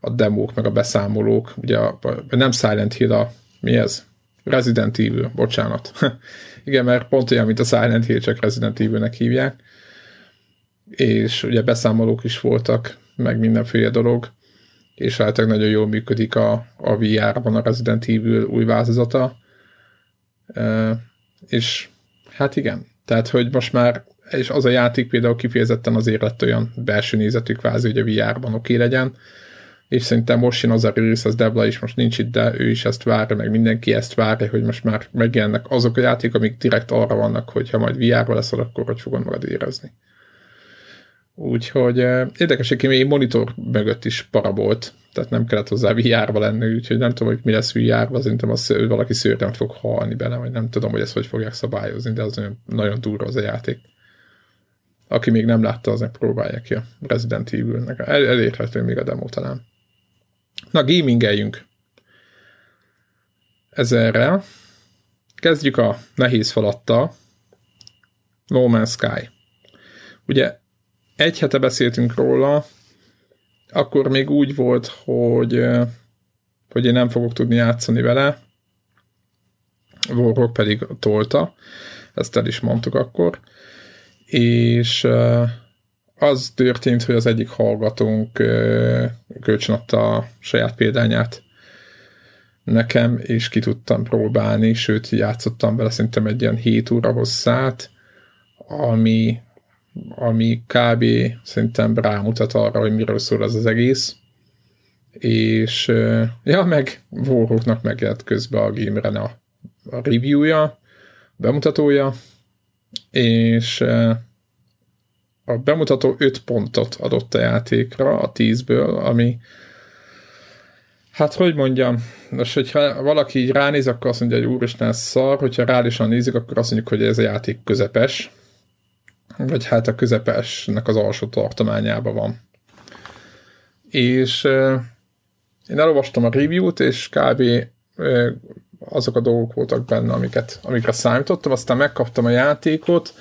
a demók, meg a beszámolók, ugye a, nem Silent Hill, a, mi ez? Resident Evil, bocsánat. Igen, mert pont olyan, mint a Silent Hill, csak Resident Evil-nek hívják. És ugye beszámolók is voltak, meg mindenféle dolog, és általában nagyon jól működik a, a VR-ban a Resident Evil új változata. E, és hát igen, tehát hogy most már és az a játék például kifejezetten azért lett olyan belső nézetű kvázi, hogy a VR-ban oké legyen, és szerintem most jön az a rész, az Debla is most nincs itt, de ő is ezt várja, meg mindenki ezt várja, hogy most már megjelennek azok a játék, amik direkt arra vannak, hogy ha majd VR-ba leszel, akkor hogy fogod magad érezni. Úgyhogy eh, érdekes, hogy még monitor mögött is parabolt, tehát nem kellett hozzá VR-ba lenni, úgyhogy nem tudom, hogy mi lesz VR-ba, szerintem az, valaki szőrtem fog halni bele, vagy nem tudom, hogy ezt hogy fogják szabályozni, de az nagyon, nagyon durva az a játék. Aki még nem látta, az próbálja ki a Resident Evil-nek. El, elérhető még a demo talán. Na, gamingeljünk. Ezerrel. Kezdjük a nehéz falattal. No Man's Sky. Ugye egy hete beszéltünk róla, akkor még úgy volt, hogy, hogy én nem fogok tudni játszani vele, Warhawk pedig tolta, ezt el is mondtuk akkor. És az történt, hogy az egyik hallgatónk kölcsönadta a saját példányát nekem, és ki tudtam próbálni, sőt, játszottam vele szerintem egy ilyen 7 óra hosszát, ami, ami kb. szerintem rámutat arra, hogy miről szól ez az egész. És ja, meg Warhawknak megjelent közben a gameren a, a reviewja, bemutatója, és a bemutató 5 pontot adott a játékra a 10-ből, ami hát hogy mondjam, most hogyha valaki így ránéz, akkor azt mondja, hogy úristen, szar, hogyha reálisan nézik, akkor azt mondjuk, hogy ez a játék közepes, vagy hát a közepesnek az alsó tartományában van. És én elolvastam a review-t, és kb azok a dolgok voltak benne, amiket, amikre számítottam, aztán megkaptam a játékot,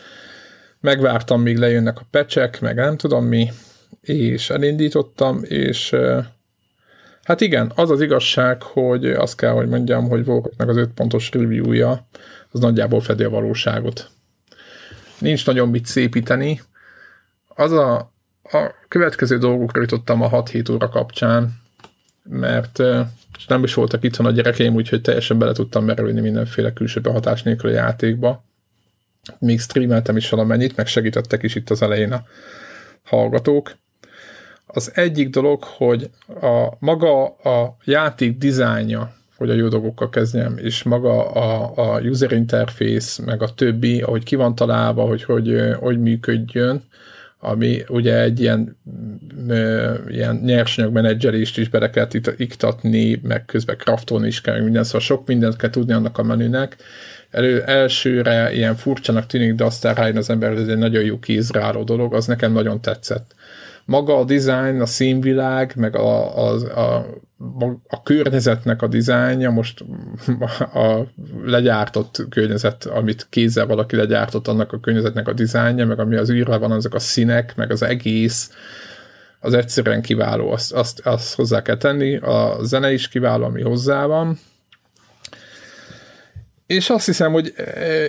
megvártam, míg lejönnek a pecsek, meg nem tudom mi, és elindítottam, és hát igen, az az igazság, hogy azt kell, hogy mondjam, hogy meg az 5 pontos reviewja, az nagyjából fedi a valóságot. Nincs nagyon mit szépíteni. Az a, a következő dolgokra jutottam a 6-7 óra kapcsán, mert és nem is voltak itthon a gyerekeim, úgyhogy teljesen bele tudtam merülni mindenféle külső behatás nélkül a játékba. Még streameltem is valamennyit, meg segítettek is itt az elején a hallgatók. Az egyik dolog, hogy a maga a játék dizájnja, hogy a jó dolgokkal kezdjem, és maga a, a user interface, meg a többi, ahogy ki van találva, hogy hogy, hogy működjön, ami ugye egy ilyen, ilyen nyersanyag menedzselést is bele kell iktatni, meg közben kraftolni is kell, meg minden, szóval sok mindent kell tudni annak a menünek. Elő, elsőre ilyen furcsának tűnik, de aztán rájön az ember, hogy ez egy nagyon jó kézre álló dolog, az nekem nagyon tetszett maga a design, a színvilág, meg a, a, a, a környezetnek a dizájnja, most a legyártott környezet, amit kézzel valaki legyártott, annak a környezetnek a dizájnja, meg ami az űrre van, azok a színek, meg az egész, az egyszerűen kiváló, azt, azt, azt hozzá kell tenni, a zene is kiváló, ami hozzá van, és azt hiszem, hogy e,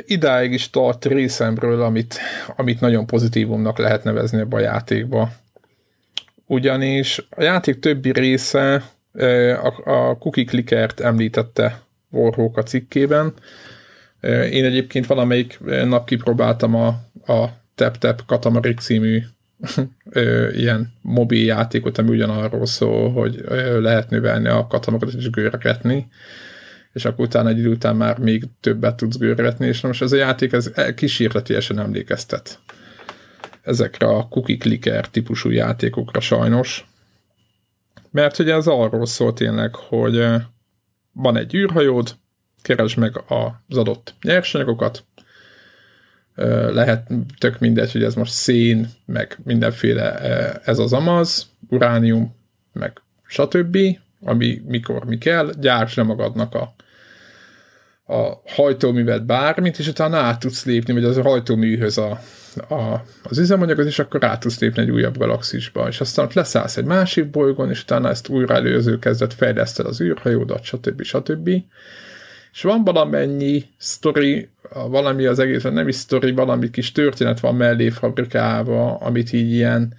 idáig is tart részemről, amit, amit nagyon pozitívumnak lehet nevezni a játékba ugyanis a játék többi része a, a cookie clickert említette Warhawk a cikkében, Én egyébként valamelyik nap kipróbáltam a, a Tap Tap Katamarik című ilyen mobil játékot, ami ugyanarról szól, hogy lehet növelni a katamarokat és görgetni, és akkor utána egy idő után már még többet tudsz görgetni, és most ez a játék ez kísérletiesen emlékeztet ezekre a cookie clicker típusú játékokra sajnos. Mert ugye ez arról szól tényleg, hogy van egy űrhajód, keresd meg az adott nyersanyagokat, lehet tök mindegy, hogy ez most szén, meg mindenféle ez az amaz, uránium, meg stb., ami mikor mi kell, gyárts le magadnak a, a hajtóművet bármit, és utána át tudsz lépni, vagy az a hajtóműhöz a, a, az üzemanyagot, és akkor át tudsz lépni egy újabb galaxisba, és aztán ott leszállsz egy másik bolygón, és utána ezt újra előző kezdet fejleszted az űrhajódat, stb. stb. És van valamennyi sztori, valami az egész, nem is sztori, valami kis történet van mellé fabrikálva, amit így ilyen,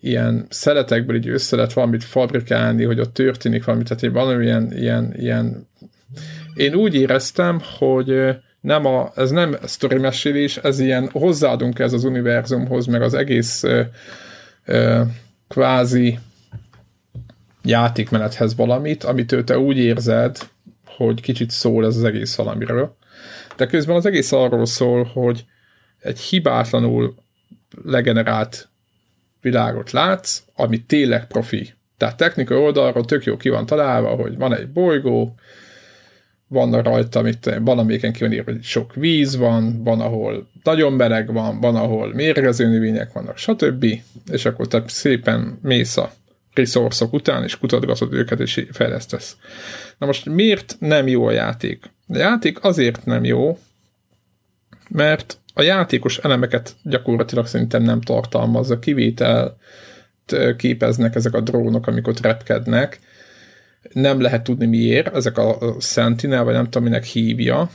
ilyen szeletekből így össze lehet valamit fabrikálni, hogy ott történik valami, tehát én valamilyen ilyen, ilyen én úgy éreztem, hogy nem a, ez nem sztori mesélés, ez ilyen hozzáadunk ez az univerzumhoz, meg az egész ö, ö, kvázi játékmenethez valamit, amit te úgy érzed, hogy kicsit szól ez az egész valamiről. De közben az egész arról szól, hogy egy hibátlanul legenerált világot látsz, ami tényleg profi. Tehát technikai oldalról tök jó ki van találva, hogy van egy bolygó, vannak rajta, amit van, amelyiken ki van írva, hogy sok víz van, van, ahol nagyon meleg van, van, ahol mérgező növények vannak, stb. És akkor te szépen mész a resourcok után, és kutatgatod őket, és fejlesztesz. Na most miért nem jó a játék? A játék azért nem jó, mert a játékos elemeket gyakorlatilag szerintem nem tartalmazza, kivétel képeznek ezek a drónok, amikor repkednek, nem lehet tudni miért, ezek a Sentinel, vagy nem tudom, minek hívja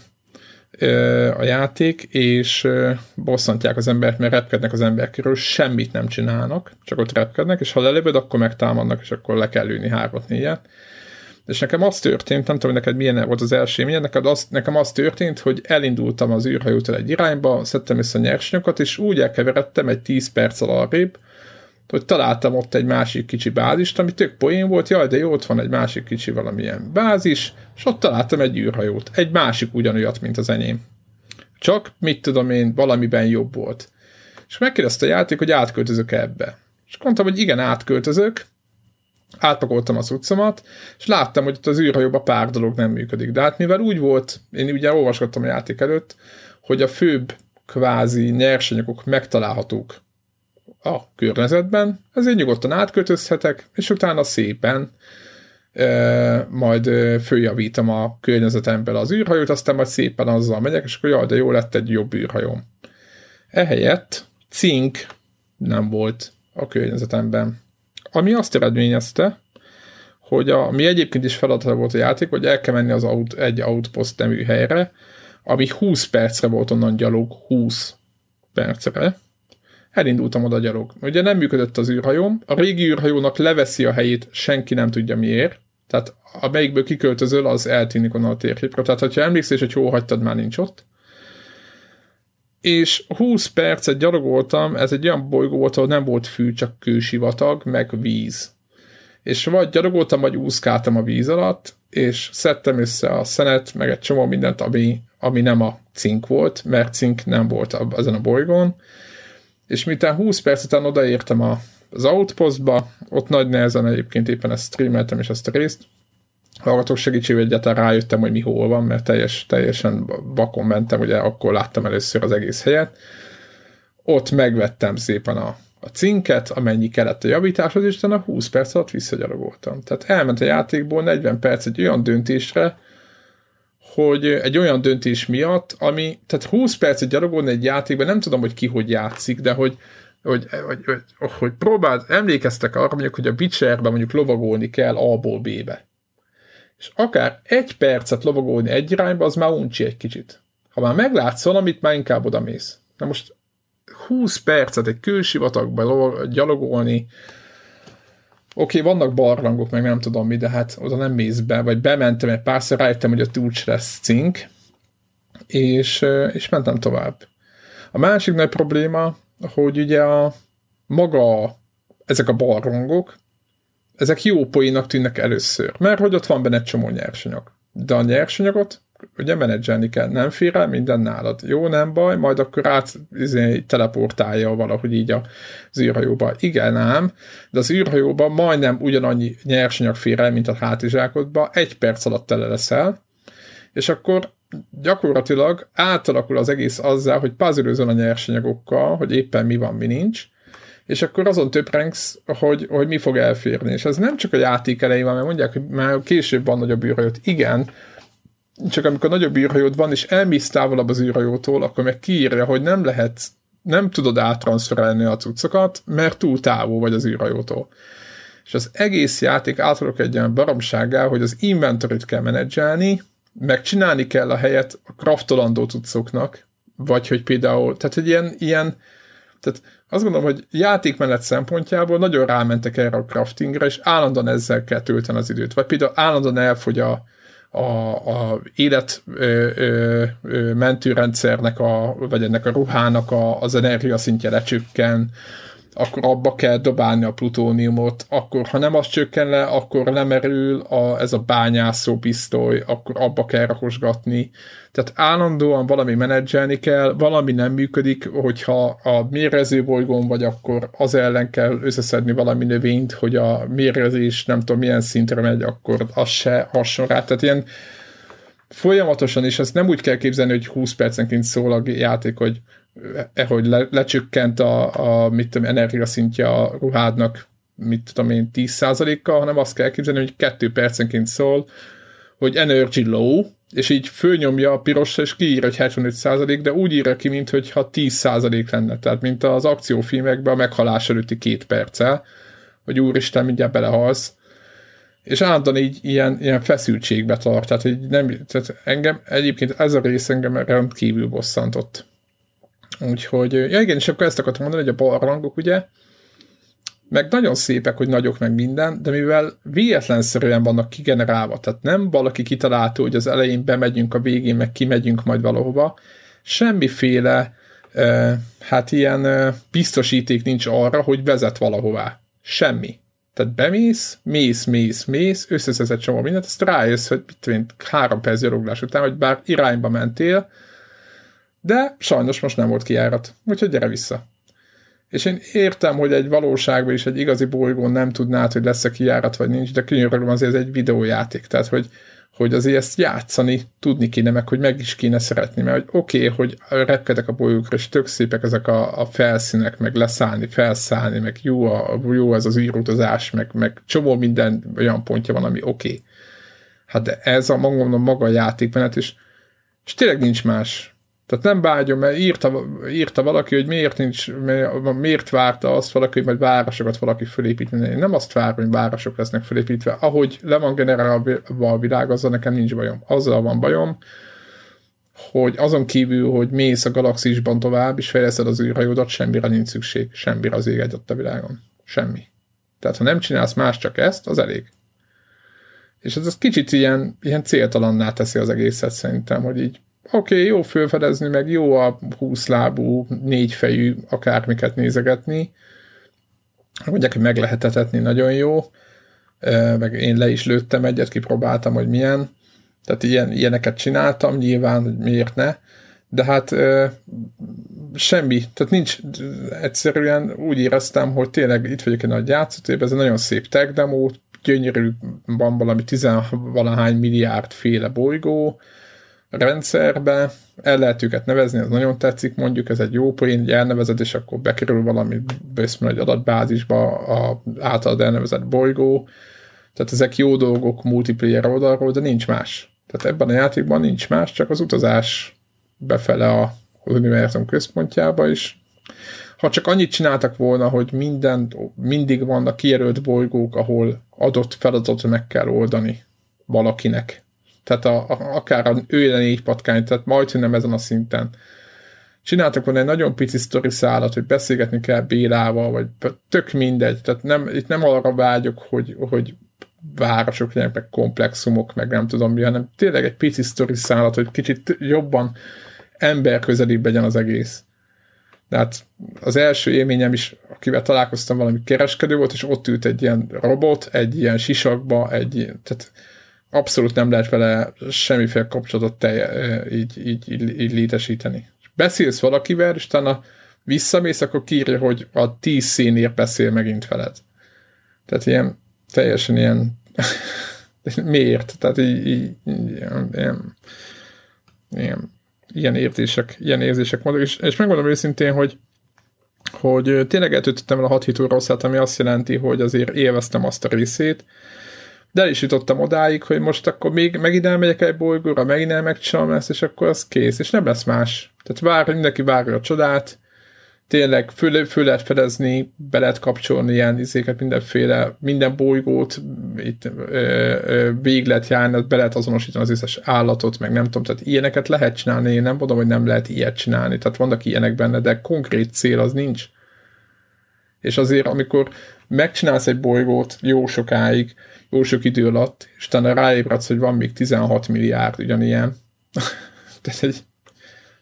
a játék, és bosszantják az embert, mert repkednek az emberek körül, semmit nem csinálnak, csak ott repkednek, és ha lelövöd, akkor megtámadnak, és akkor le kell lőni hármat, négyet. És nekem az történt, nem tudom, hogy neked milyen volt az első milyen, neked az, nekem az történt, hogy elindultam az űrhajótól egy irányba, szedtem össze a nyersanyagokat, és úgy elkeveredtem egy 10 perc alarrébb, hogy találtam ott egy másik kicsi bázist, ami tök poén volt, jaj, de jó, ott van egy másik kicsi valamilyen bázis, és ott találtam egy űrhajót, egy másik ugyanolyat, mint az enyém. Csak, mit tudom én, valamiben jobb volt. És megkérdezte a játék, hogy átköltözök ebbe. És mondtam, hogy igen, átköltözök, átpakoltam az utcamat, és láttam, hogy ott az űrhajóban pár dolog nem működik. De hát mivel úgy volt, én ugye olvasgattam a játék előtt, hogy a főbb kvázi nyersanyagok megtalálhatók a környezetben, ezért nyugodtan átköltözhetek, és utána szépen e, majd följavítom a környezetemből az űrhajót, aztán majd szépen azzal megyek, és akkor jaj, de jó lett egy jobb űrhajóm. Ehelyett cink nem volt a környezetemben. Ami azt eredményezte, hogy a, mi egyébként is feladata volt a játék, hogy el kell menni az aut, egy outpost nemű helyre, ami 20 percre volt onnan gyalog, 20 percre, elindultam oda gyalog. Ugye nem működött az űrhajóm, a régi űrhajónak leveszi a helyét, senki nem tudja miért, tehát a melyikből kiköltözöl, az eltűnik onnan a térképről. Tehát, ha emlékszel, hogy hol hagytad, már nincs ott. És 20 percet gyalogoltam, ez egy olyan bolygó volt, ahol nem volt fű, csak kősivatag, meg víz. És vagy gyalogoltam, vagy úszkáltam a víz alatt, és szedtem össze a szenet, meg egy csomó mindent, ami, ami nem a cink volt, mert cink nem volt ezen a bolygón, és miután 20 perc után odaértem a, az outpostba, ott nagy nehezen egyébként éppen ezt streameltem és ezt a részt, hallgatók segítségével egyáltalán rájöttem, hogy mi hol van, mert teljes, teljesen vakon mentem, ugye akkor láttam először az egész helyet. Ott megvettem szépen a, a cinket, amennyi kellett a javításhoz, és utána 20 perc alatt visszagyalogoltam. Tehát elment a játékból 40 perc egy olyan döntésre, hogy egy olyan döntés miatt, ami, tehát 20 percet gyalogolni egy játékban, nem tudom, hogy ki hogy játszik, de hogy, hogy, hogy, hogy, hogy próbáld, emlékeztek arra, mondjuk, hogy a Witcherben mondjuk lovagolni kell A-ból B-be. És akár egy percet lovagolni egy irányba, az már uncsi egy kicsit. Ha már meglátsz valamit, már inkább oda mész. Na most 20 percet egy külsivatagba gyalogolni, Oké, okay, vannak barlangok, meg nem tudom mi, de hát oda nem mész be, vagy bementem egy párszor, rájöttem, hogy ott úgy lesz cink, és, és mentem tovább. A másik nagy probléma, hogy ugye a maga ezek a barlangok, ezek jó poénak tűnnek először, mert hogy ott van benne egy csomó nyersanyag. De a nyersanyagot ugye menedzselni kell, nem fér el minden nálad. Jó, nem baj, majd akkor át izé, teleportálja valahogy így az űrhajóba. Igen, ám, de az űrhajóban majdnem ugyanannyi nyersanyag fér el, mint a hátizsákodba, egy perc alatt tele leszel, és akkor gyakorlatilag átalakul az egész azzal, hogy puzzle a nyersanyagokkal, hogy éppen mi van, mi nincs, és akkor azon töprengsz, hogy, hogy mi fog elférni. És ez nem csak a játék elején van, mert mondják, hogy már később van nagyobb űrhajót. Igen, csak amikor nagyobb űrhajód van, és elmész távolabb az űrhajótól, akkor meg kiírja, hogy nem lehet, nem tudod áttranszferelni a cuccokat, mert túl távol vagy az űrhajótól. És az egész játék átalak egy olyan baromságá, hogy az inventorit kell menedzselni, meg csinálni kell a helyet a kraftolandó cuccoknak, vagy hogy például, tehát egy ilyen, ilyen tehát azt gondolom, hogy játékmenet szempontjából nagyon rámentek erre a craftingre, és állandóan ezzel kell tölteni az időt. Vagy például állandóan elfogy a, a, a élet ö, ö, ö, mentőrendszernek, a, vagy ennek a ruhának a, az energiaszintje lecsökken, akkor abba kell dobálni a plutóniumot, akkor ha nem az csökken le, akkor lemerül a, ez a bányászó pisztoly, akkor abba kell rakosgatni. Tehát állandóan valami menedzselni kell, valami nem működik, hogyha a mérező bolygón vagy, akkor az ellen kell összeszedni valami növényt, hogy a mérezés nem tudom milyen szintre megy, akkor az se hasonló rá. Tehát ilyen folyamatosan, és ezt nem úgy kell képzelni, hogy 20 percenként szól a játék, hogy hogy le, lecsökkent a, a mit tudom, energiaszintje a ruhádnak, mit tudom én, 10%-kal, hanem azt kell képzelni, hogy kettő percenként szól, hogy energy low, és így fölnyomja a pirosra, és kiír, hogy 75%, de úgy írja ki, mintha 10% lenne. Tehát, mint az akciófilmekben a meghalás előtti két perccel, hogy úristen, mindjárt belehalsz. És állandóan így ilyen, ilyen feszültségbe tart. Tehát, hogy nem, tehát engem egyébként ez a rész engem rendkívül bosszantott. Úgyhogy, ja igen, és akkor ezt akartam mondani, hogy a barlangok ugye, meg nagyon szépek, hogy nagyok meg minden, de mivel véletlenszerűen vannak kigenerálva, tehát nem valaki kitalálta, hogy az elején bemegyünk, a végén meg kimegyünk majd valahova, semmiféle hát ilyen biztosíték nincs arra, hogy vezet valahová. Semmi. Tehát bemész, mész, mész, mész, összeszedsz egy csomó mindent, azt rájössz, hogy mit három perc gyaloglás után, hogy bár irányba mentél, de sajnos most nem volt kiárat, úgyhogy gyere vissza. És én értem, hogy egy valóságban is egy igazi bolygón nem tudnád, hogy lesz-e kiárat vagy nincs, de könyörülöm azért ez egy videójáték, tehát hogy, hogy azért ezt játszani tudni kéne, meg hogy meg is kéne szeretni, mert hogy oké, okay, hogy repkedek a bolygókra, és tök szépek ezek a, a felszínek, meg leszállni, felszállni, meg jó, a, jó ez az űrutazás, meg, meg csomó minden olyan pontja van, ami oké. Okay. Hát de ez a maga, maga a játékmenet, és, és tényleg nincs más tehát nem bágyom, mert írta, írta valaki, hogy miért nincs, miért várta azt valaki, hogy majd városokat valaki fölépíteni. Én nem azt várom, hogy városok lesznek fölépítve. Ahogy le van generálva a világ, azzal nekem nincs bajom. Azzal van bajom, hogy azon kívül, hogy mész a galaxisban tovább, és fejleszted az űrhajódat, semmire nincs szükség. Semmire az ég egyet a világon. Semmi. Tehát ha nem csinálsz más, csak ezt, az elég. És ez az kicsit ilyen, ilyen céltalanná teszi az egészet szerintem, hogy így oké, okay, jó fölfedezni, meg jó a húszlábú, négyfejű akármiket nézegetni. Mondják, hogy meg lehet etetni, nagyon jó. Meg én le is lőttem egyet, kipróbáltam, hogy milyen. Tehát ilyen, ilyeneket csináltam, nyilván, hogy miért ne. De hát semmi, tehát nincs, egyszerűen úgy éreztem, hogy tényleg itt vagyok egy nagy játszótérben, ez egy nagyon szép tech demo, gyönyörű, van valami tizenvalahány milliárd féle bolygó, rendszerbe, el lehet őket nevezni, ez nagyon tetszik, mondjuk ez egy jó poén, hogy elnevezed, és akkor bekerül valami bőszmű egy adatbázisba a általad elnevezett bolygó, tehát ezek jó dolgok multiplayer oldalról, de nincs más. Tehát ebben a játékban nincs más, csak az utazás befele a, az univerzum központjába is. Ha csak annyit csináltak volna, hogy minden, mindig vannak kijelölt bolygók, ahol adott feladatot meg kell oldani valakinek, tehát a, a, akár a ő négy patkány, tehát majd, nem ezen a szinten. Csináltak volna egy nagyon pici sztori szállat, hogy beszélgetni kell Bélával, vagy tök mindegy. Tehát nem, itt nem arra vágyok, hogy, hogy városok legyenek, meg komplexumok, meg nem tudom mi, hanem tényleg egy pici sztori szállat, hogy kicsit jobban emberközelibb legyen az egész. De hát az első élményem is, akivel találkoztam, valami kereskedő volt, és ott ült egy ilyen robot, egy ilyen sisakba, egy, tehát abszolút nem lehet vele semmiféle kapcsolatot telje, így, így, így, így létesíteni. Beszélsz valakivel, és utána visszamész, akkor kírja, hogy a tíz színért beszél megint veled. Tehát ilyen teljesen ilyen miért? Tehát így, így ilyen, ilyen, ilyen, ilyen érzések, ilyen érzések vannak, és, és megmondom őszintén, hogy hogy tényleg eltöltöttem el a 6 hét rosszát, ami azt jelenti, hogy azért élveztem azt a részét, de el is jutottam odáig, hogy most akkor még megint elmegyek egy bolygóra, megint elmegcsinálom ezt, és akkor az kész, és nem lesz más. Tehát vár, mindenki várja a csodát, tényleg föl, föl lehet fedezni, be lehet kapcsolni ilyen izéket, mindenféle, minden bolygót, itt ö, ö, végig lehet járni, be lehet azonosítani az összes állatot, meg nem tudom, tehát ilyeneket lehet csinálni, én nem mondom, hogy nem lehet ilyet csinálni, tehát vannak ilyenek benne, de konkrét cél az nincs. És azért, amikor megcsinálsz egy bolygót jó sokáig, jó sok idő alatt, és utána ráébredsz, hogy van még 16 milliárd ugyanilyen, tehát egy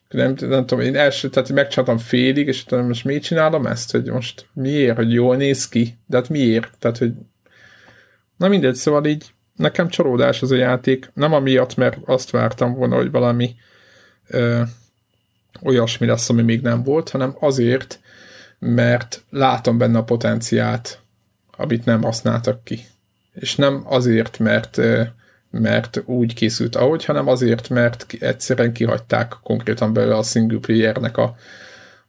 nem, nem tudom, én első, tehát megcsináltam félig, és tudom, most miért csinálom ezt, hogy most miért, hogy jól néz ki, de hát miért, tehát, hogy na mindegy, szóval így nekem csalódás az a játék, nem amiatt, mert azt vártam volna, hogy valami ö, olyasmi lesz, ami még nem volt, hanem azért, mert látom benne a potenciát, amit nem használtak ki. És nem azért, mert mert úgy készült ahogy, hanem azért, mert egyszerűen kihagyták konkrétan belőle a single playernek a,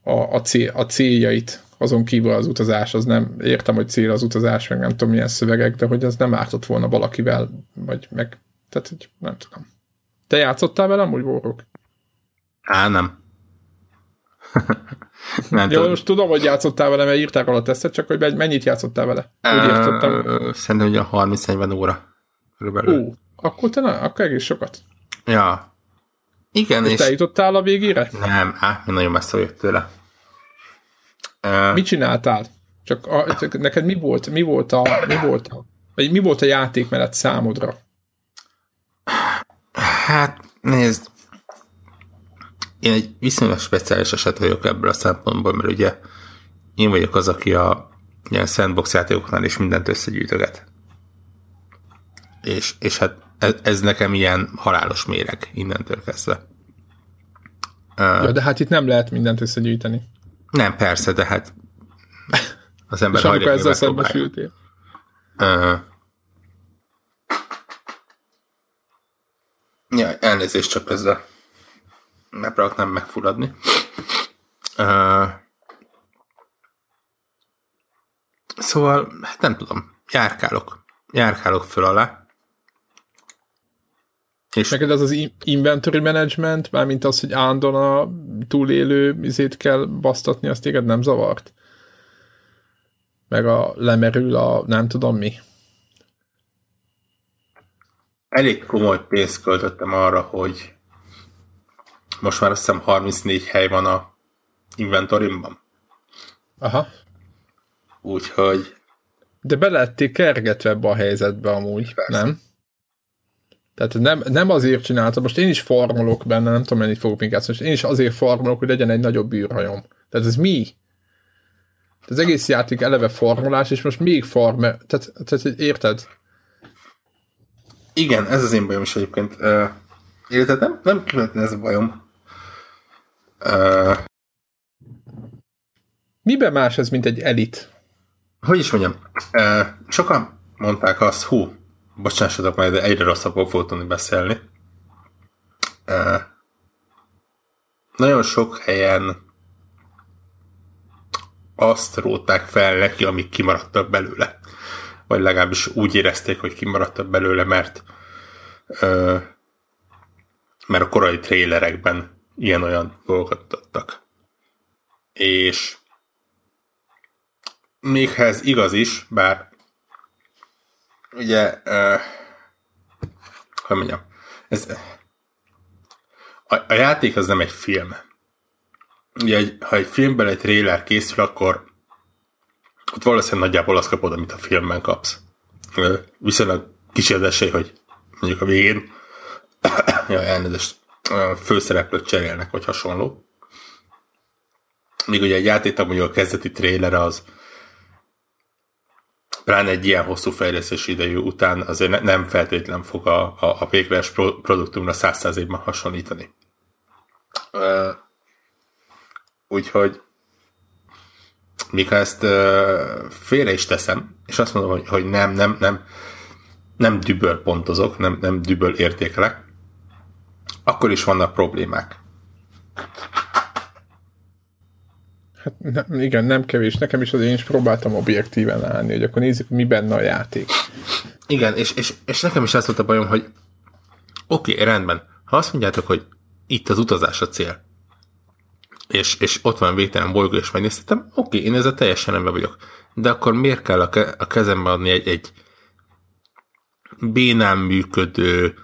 a, a, cél, a céljait, azon kívül az utazás, az nem, értem, hogy cél az utazás, meg nem tudom milyen szövegek, de hogy ez nem ártott volna valakivel, vagy meg, tehát hogy nem tudom. Te játszottál velem, úgy vorok? Á, nem. Nem Jó, most tudom, hogy játszottál vele, mert írták alatt ezt, csak hogy mennyit játszottál vele? Úgy értettem. Szerintem, a 30-40 óra. Körülbelül. Ó, akkor te na, akkor egész sokat. Ja. Igen, és... és... te jutottál a végére? Nem, á, nagyon messze vagyok tőle. Uh... Mit csináltál? Csak, a, csak neked mi volt, mi volt a, mi volt a, vagy mi volt a játékmenet számodra? Hát, nézd, én egy viszonylag speciális eset vagyok ebből a szempontból, mert ugye én vagyok az, aki a ilyen sandbox játékoknál is mindent összegyűjtöget. És, és hát ez, ez nekem ilyen halálos méreg innentől kezdve. Ja, de hát itt nem lehet mindent összegyűjteni. Nem, persze, de hát az ember És amikor ezzel szembesültél? Uh, ja, elnézést csak ezzel megpróbálok nem megfulladni. Uh, szóval, hát nem tudom, járkálok. Járkálok föl alá, és neked az az inventory management, mármint az, hogy állandóan a túlélő izét kell basztatni, azt téged nem zavart? Meg a lemerül a nem tudom mi. Elég komoly pénzt költöttem arra, hogy most már azt hiszem 34 hely van a inventorimban. Aha. Úgyhogy... De belették kergetve ebbe a helyzetbe amúgy, Persze. nem? Tehát nem, nem azért csináltam, most én is farmolok benne, nem tudom mennyit fogok még játszani, én is azért farmolok, hogy legyen egy nagyobb űrhajom. Tehát ez mi? Az egész játék eleve farmolás, és most még farm, tehát, tehát érted? Igen, ez az én bajom is egyébként. Uh, érted? Nem, nem különben ez a bajom. Uh, Miben más ez, mint egy elit? Hogy is mondjam? Sokan mondták azt, hú, bocsássatok meg, de egyre rosszabbul fogok tudni beszélni. Nagyon sok helyen azt rótták fel neki, amik kimaradtak belőle. Vagy legalábbis úgy érezték, hogy kimaradtak belőle, mert mert a korai trélerekben ilyen-olyan dolgokat adtak. És még ha ez igaz is, bár ugye, uh, hogy mondjam, ez, a, a játék az nem egy film. Ugye, ha egy filmben egy trailer készül, akkor ott valószínűleg nagyjából azt kapod, amit a filmben kapsz. viszonylag kicsi az esély, hogy mondjuk a végén ja, elnézést, főszereplőt cserélnek, vagy hasonló. Míg ugye egy játéknak mondjuk a kezdeti trailer az pláne egy ilyen hosszú fejlesztési idejű után azért ne, nem feltétlen fog a, a, a végleges produktumra száz évben hasonlítani. Úgyhogy mikor ezt félre is teszem, és azt mondom, hogy, hogy nem, nem, nem, nem düböl pontozok, nem, nem düböl értékelek, akkor is vannak problémák. Hát ne, igen, nem kevés. Nekem is azért én is próbáltam objektíven állni, hogy akkor nézzük, mi benne a játék. Igen, és, és, és nekem is ez volt a bajom, hogy oké, okay, rendben, ha azt mondjátok, hogy itt az utazás a cél, és, és ott van végtelen bolygó, és megnéztetem, oké, okay, én ezzel teljesen rendben vagyok. De akkor miért kell a, ke- a kezembe adni egy, egy bénán működő,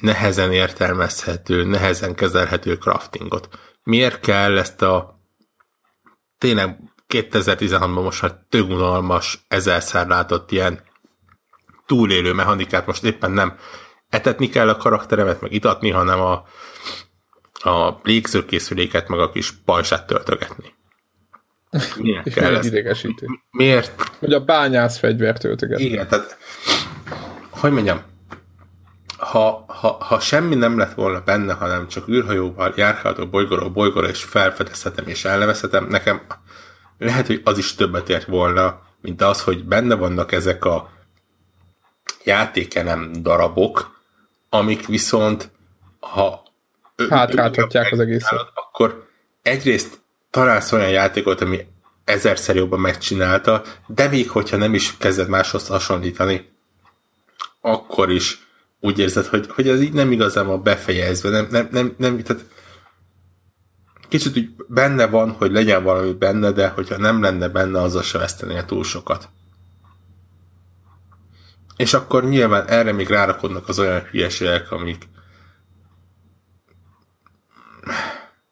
nehezen értelmezhető, nehezen kezelhető craftingot? Miért kell ezt a tényleg 2016-ban most már tök unalmas, ezerszer látott ilyen túlélő mechanikát, most éppen nem etetni kell a karakteremet, meg itatni, hanem a, a légzőkészüléket, meg a kis pajsát töltögetni. Miért kell ez? Miért? Vagy a bányász fegyvert töltögetni. Igen, tehát hogy mondjam, ha, ha, ha semmi nem lett volna benne, hanem csak űrhajóval járhatok bolygóról bolygóra, és felfedezhetem és elnevezhetem, nekem lehet, hogy az is többet ért volna, mint az, hogy benne vannak ezek a játékenem darabok, amik viszont, ha hátráltatják az egészet. Akkor egyrészt találsz olyan játékot, ami ezerszer jobban megcsinálta, de még hogyha nem is kezded máshoz hasonlítani, akkor is úgy érzed, hogy, hogy ez így nem igazán van befejezve, nem, nem, nem, nem tehát kicsit úgy benne van, hogy legyen valami benne, de hogyha nem lenne benne, azzal se vesztenél túl sokat. És akkor nyilván erre még rárakodnak az olyan hülyeségek, amik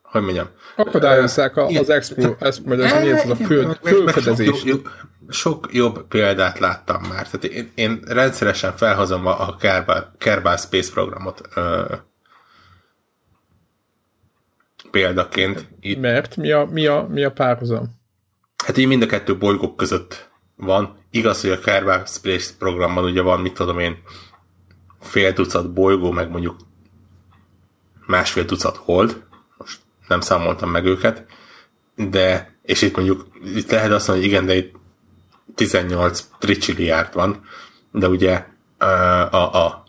hogy mondjam, akadályozzák az expo, ez, vagy az, mi ez a föld, fölfedezés. Sok, sok jobb példát láttam már. Tehát én, én rendszeresen felhozom a, a Kerbal, Space programot ö, példaként. Itt. Mert mi a, mi, a, mi a párhuzam? Hát így mind a kettő bolygók között van. Igaz, hogy a Kerbal Space programban ugye van, mit tudom én, fél tucat bolygó, meg mondjuk másfél tucat hold, most nem számoltam meg őket, de, és itt mondjuk, itt lehet azt mondani, hogy igen, de itt 18 tricsilliárd van, de ugye a, a, a,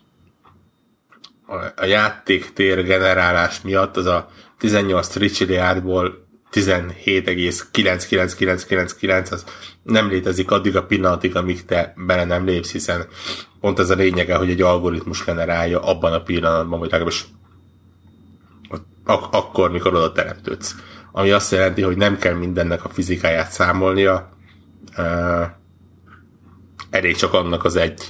a játéktér generálás miatt az a 18 tricsilliárdból 17,99999 az nem létezik addig a pillanatig, amíg te bele nem lépsz, hiszen pont ez a lényege, hogy egy algoritmus generálja abban a pillanatban, vagy legalábbis ak- akkor, mikor oda teremtődsz. Ami azt jelenti, hogy nem kell mindennek a fizikáját számolnia, elég csak annak az egy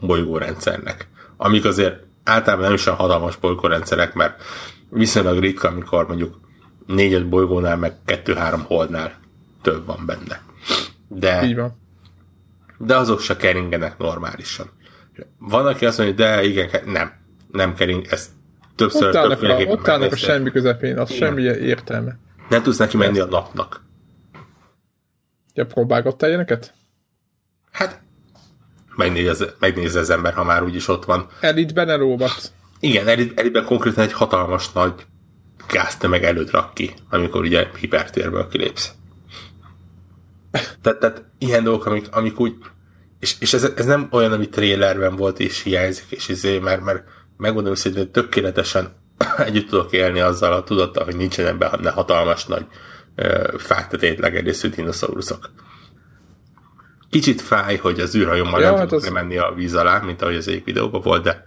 bolygórendszernek. Amik azért általában nem is a hatalmas bolygórendszerek, mert viszonylag ritka, amikor mondjuk négy-öt bolygónál, meg kettő-három holdnál több van benne. De, Így van. de azok se keringenek normálisan. Van, aki azt mondja, de igen, nem, nem kering, ezt többször ott állnak, a, ott állnak a semmi közepén, az semmi értelme. Nem tudsz neki menni a napnak. Ja, próbálgattál ilyeneket? Hát, megnéz, megnéz az ember, ha már úgyis ott van. Elitben elolvadt. Igen, elit, elitben konkrétan egy hatalmas nagy gáztömeg előtt rak ki, amikor ugye hipertérből kilépsz. Tehát, tehát ilyen dolgok, amik, amik úgy, és, és ez, ez nem olyan, ami trailerben volt és hiányzik, és izé, mert, mert megmondom hogy tökéletesen együtt tudok élni azzal a tudattal, hogy nincsenek benne hatalmas nagy fáktetét legedészű dinoszauruszok. Kicsit fáj, hogy az űrhajómmal ja, nem hát tudok az... menni a víz alá, mint ahogy az egyik videóban volt, de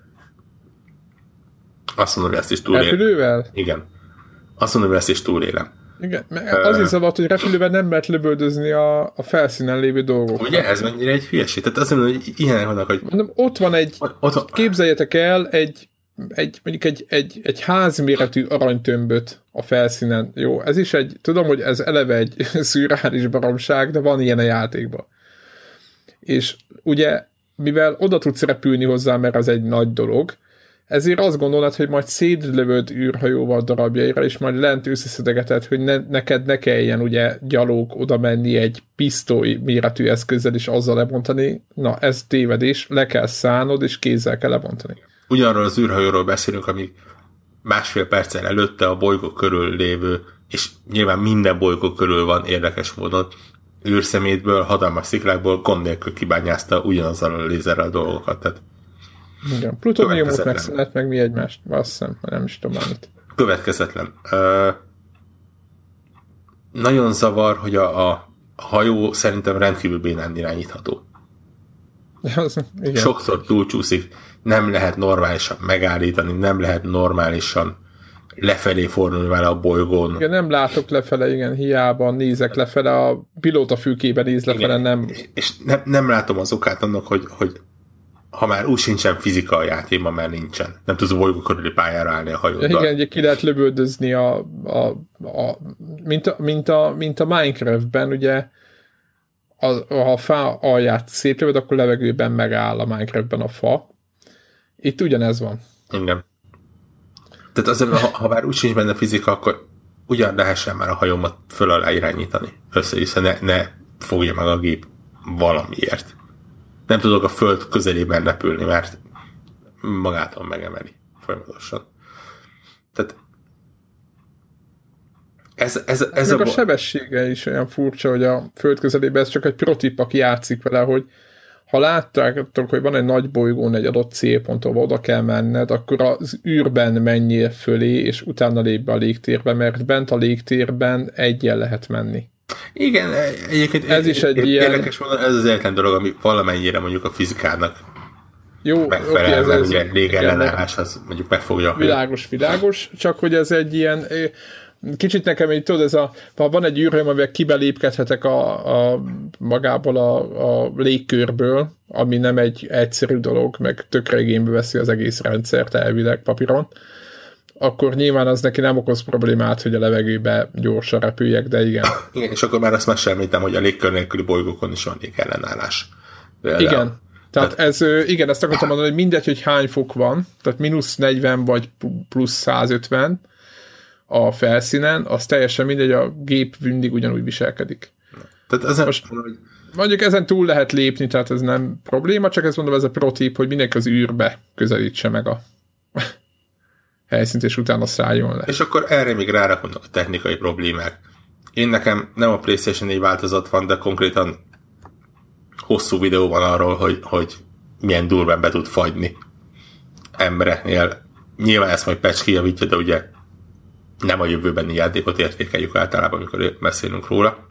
azt mondom, hogy ezt is túlélem. Repülővel? Igen. Azt mondom, hogy ezt is túlélem. Igen, az is szabad, hogy repülőben nem lehet lövöldözni a, a felszínen lévő dolgokat. Ugye, ez mennyire egy hülyeség. Tehát azt mondom, hogy ilyenek vannak, hogy... Mondom, ott van egy, ott, ott... képzeljetek el egy, egy, mondjuk egy, egy, egy házméretű aranytömböt a felszínen. Jó, ez is egy, tudom, hogy ez eleve egy szürreális baromság, de van ilyen a játékban. És ugye mivel oda tudsz repülni hozzá, mert az egy nagy dolog, ezért azt gondolod, hogy majd szétlövöd űrhajóval darabjaira, és majd lent összeszedegeted, hogy ne, neked ne kelljen ugye gyalog oda menni egy pisztoly méretű eszközzel, és azzal lebontani. Na, ez tévedés, le kell szállnod, és kézzel kell lebontani. Ugyanarról az űrhajóról beszélünk, ami másfél perccel előtte a bolygó körül lévő, és nyilván minden bolygó körül van érdekes módon, űrszemétből, hatalmas sziklákból gond nélkül kibányázta ugyanazzal a lézerrel a dolgokat. Tehát igen, plutóniumot megszállt meg mi egymást, azt hiszem, nem is tudom amit. Következetlen. Uh, nagyon zavar, hogy a, a hajó szerintem rendkívül bénán irányítható. Igen. Sokszor túlcsúszik, nem lehet normálisan megállítani, nem lehet normálisan lefelé fordulni vele a bolygón. Igen, nem látok lefele, igen, hiába nézek lefele, a pilóta fülkében néz lefele, igen, nem... És nem, nem látom az okát annak, hogy, hogy ha már úgy sincsen fizika a játékban, mert nincsen. Nem tudsz a bolygó körüli pályára állni a hajóddal. Igen, ugye ki lehet lövöldözni a, a, a, mint, a, mint, a, mint a Minecraftben, ugye a, ha a fa alját szétlövöd, akkor levegőben megáll a Minecraftben a fa. Itt ugyanez van. Igen. Tehát azért, ha, ha már úgy sincs benne fizika, akkor ugyan lehessen már a hajómat föl alá irányítani. Össze, ne, ne fogja meg a gép valamiért nem tudok a föld közelében repülni, mert magától megemeli folyamatosan. Tehát ez, ez, ez a, a sebessége is olyan furcsa, hogy a föld közelében ez csak egy protip, aki játszik vele, hogy ha láttátok, hogy van egy nagy bolygón egy adott célpont, ahol oda kell menned, akkor az űrben menjél fölé, és utána lép be a légtérbe, mert bent a légtérben egyen lehet menni. Igen, egyébként ez is egy ilyen... Érdekes mondani, ez az egyetlen dolog, ami valamennyire mondjuk a fizikának jó, megfelel, okay, ez, mert ez, ugye légellenállás az mondjuk megfogja. Világos, világos, csak hogy ez egy ilyen kicsit nekem így tudod, ez a, ha van egy űrhelyem, amivel kibelépkedhetek a, a magából a, a légkörből, ami nem egy egyszerű dolog, meg tökre igénybe veszi az egész rendszert elvileg papíron, akkor nyilván az neki nem okoz problémát, hogy a levegőbe gyorsan repüljek, de igen. Igen, és akkor már azt már említem, hogy a légkör nélküli bolygókon is van ellenállás. De igen. Tehát hát- ez, igen, ezt akartam mondani, hogy mindegy, hogy hány fok van, tehát mínusz 40 vagy plusz 150 a felszínen, az teljesen mindegy, a gép mindig ugyanúgy viselkedik. Tehát ezen Most, hogy... Mondjuk ezen túl lehet lépni, tehát ez nem probléma, csak ezt mondom, ez a protip, hogy mindenki az űrbe közelítse meg a helyszínt, és utána szálljon le. És akkor erre még rárakodnak a technikai problémák. Én nekem nem a PlayStation 4 változat van, de konkrétan hosszú videó van arról, hogy, hogy milyen durván be tud fagyni embereknél. Nyilván ezt majd patch kijavítja, de ugye nem a jövőbeni játékot értékeljük általában, amikor beszélünk róla.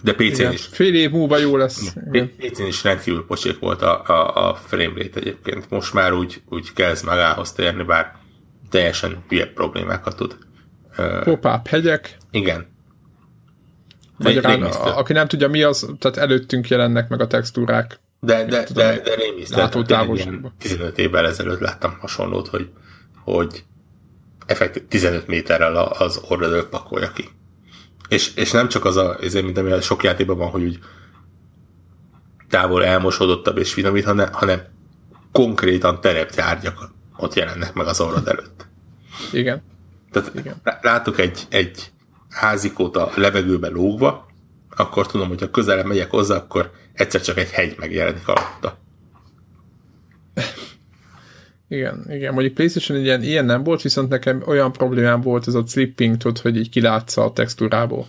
De PC-n is. Fél év múlva jó lesz. PC-n is rendkívül pocsék volt a, a, a framerate egyébként. Most már úgy, úgy kezd magához térni, bár teljesen hülye problémákat tud. Pop-up hegyek. Igen. A, aki nem tudja mi az, tehát előttünk jelennek meg a textúrák. De, de, tudom, de, de rémisztő. 15 évvel ezelőtt láttam hasonlót, hogy, hogy effektív 15 méterrel az orradől pakolja ki. És, és nem csak az a, ezért, mint ami a sok játékban van, hogy úgy távol elmosódottabb és finomít, hanem, hanem konkrétan tereptárgyak ott jelennek meg az orrod előtt. Igen. Tehát Igen. látok egy, egy házikót a levegőbe lógva, akkor tudom, hogy ha közelebb megyek hozzá, akkor egyszer csak egy hegy megjelenik alatta. Igen, igen. Mondjuk PlayStation ilyen, ilyen nem volt, viszont nekem olyan problémám volt ez a slipping, tudod, hogy így kilátsz a textúrából.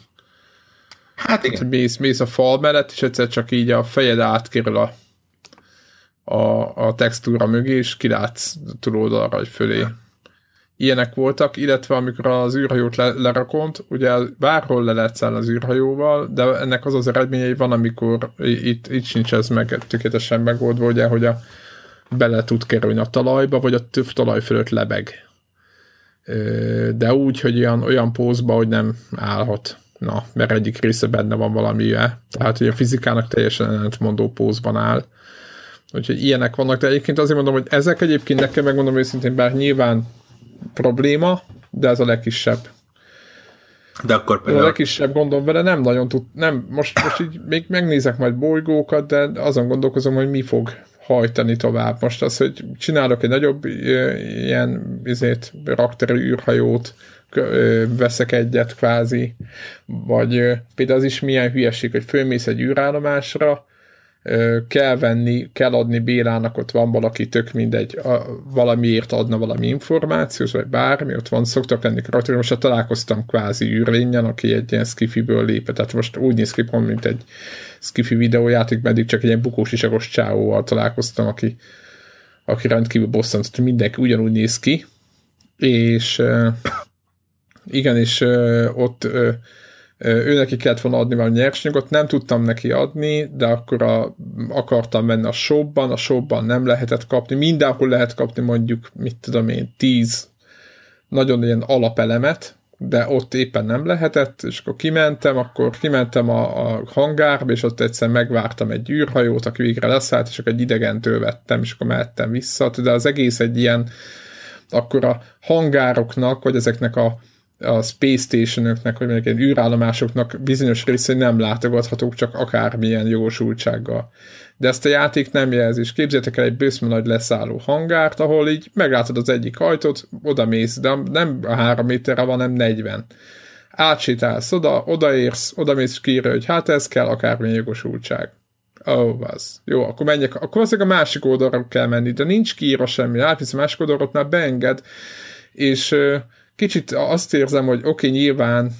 Hát igen. Tehát, mész, mész a fal mellett, és egyszer csak így a fejed átkerül a, a, a textúra mögé, és kilátsz túloldalra, vagy fölé. Ilyenek voltak, illetve amikor az űrhajót le, lerakont, ugye bárhol le lehet az űrhajóval, de ennek az az eredményei van, amikor itt, itt sincs ez meg tökéletesen megoldva, ugye, hogy a, bele tud kerülni a talajba, vagy a több talaj fölött lebeg. De úgy, hogy olyan, olyan pózba, hogy nem állhat. Na, mert egyik része benne van valami, tehát hogy a fizikának teljesen ellentmondó pózban áll. Úgyhogy ilyenek vannak, de egyébként azért mondom, hogy ezek egyébként nekem megmondom őszintén, bár nyilván probléma, de ez a legkisebb. De akkor például... A legkisebb gondom vele nem nagyon tud, nem, most, most így még megnézek majd bolygókat, de azon gondolkozom, hogy mi fog hajtani tovább. Most az, hogy csinálok egy nagyobb ilyen izét, rakterű űrhajót, veszek egyet kvázi, vagy például az is milyen hülyeség, hogy fölmész egy űrállomásra, kell venni, kell adni Bélának, ott van valaki, tök mindegy, a, valamiért adna valami információt, vagy bármi, ott van, szoktak lenni karakterek, most találkoztam kvázi űrlényen, aki egy ilyen skifiből lépett, tehát most úgy néz ki, pont, mint egy skifi videójáték, meddig csak egy ilyen bukós isakos csávóval találkoztam, aki, aki rendkívül bosszant, hogy mindenki ugyanúgy néz ki, és igen, és ott ő neki kellett volna adni valami nyersanyagot, nem tudtam neki adni, de akkor a, akartam menni a shopban, a shopban nem lehetett kapni, mindenhol lehet kapni mondjuk, mit tudom én, tíz nagyon ilyen alapelemet, de ott éppen nem lehetett, és akkor kimentem, akkor kimentem a, a hangárba, és ott egyszer megvártam egy űrhajót, aki végre leszállt, és akkor egy idegentől vettem, és akkor mehettem vissza, de az egész egy ilyen, akkor a hangároknak, vagy ezeknek a a Space Station-öknek, vagy mondjuk ilyen űrállomásoknak bizonyos részei nem látogathatók, csak akármilyen jogosultsággal. De ezt a játék nem jelzi, és képzeljétek el egy bőszme nagy leszálló hangárt, ahol így meglátod az egyik ajtót, oda mész, de nem a három méterre van, hanem 40. Átsétálsz oda, odaérsz, oda mész kiírja, hogy hát ez kell, akármilyen jogosultság. Ó, oh, az. Jó, akkor menjek. Akkor azért a másik oldalra kell menni, de nincs kiírva semmi. Átvisz a másik oldalra, ott már beenged, és kicsit azt érzem, hogy oké, okay, nyilván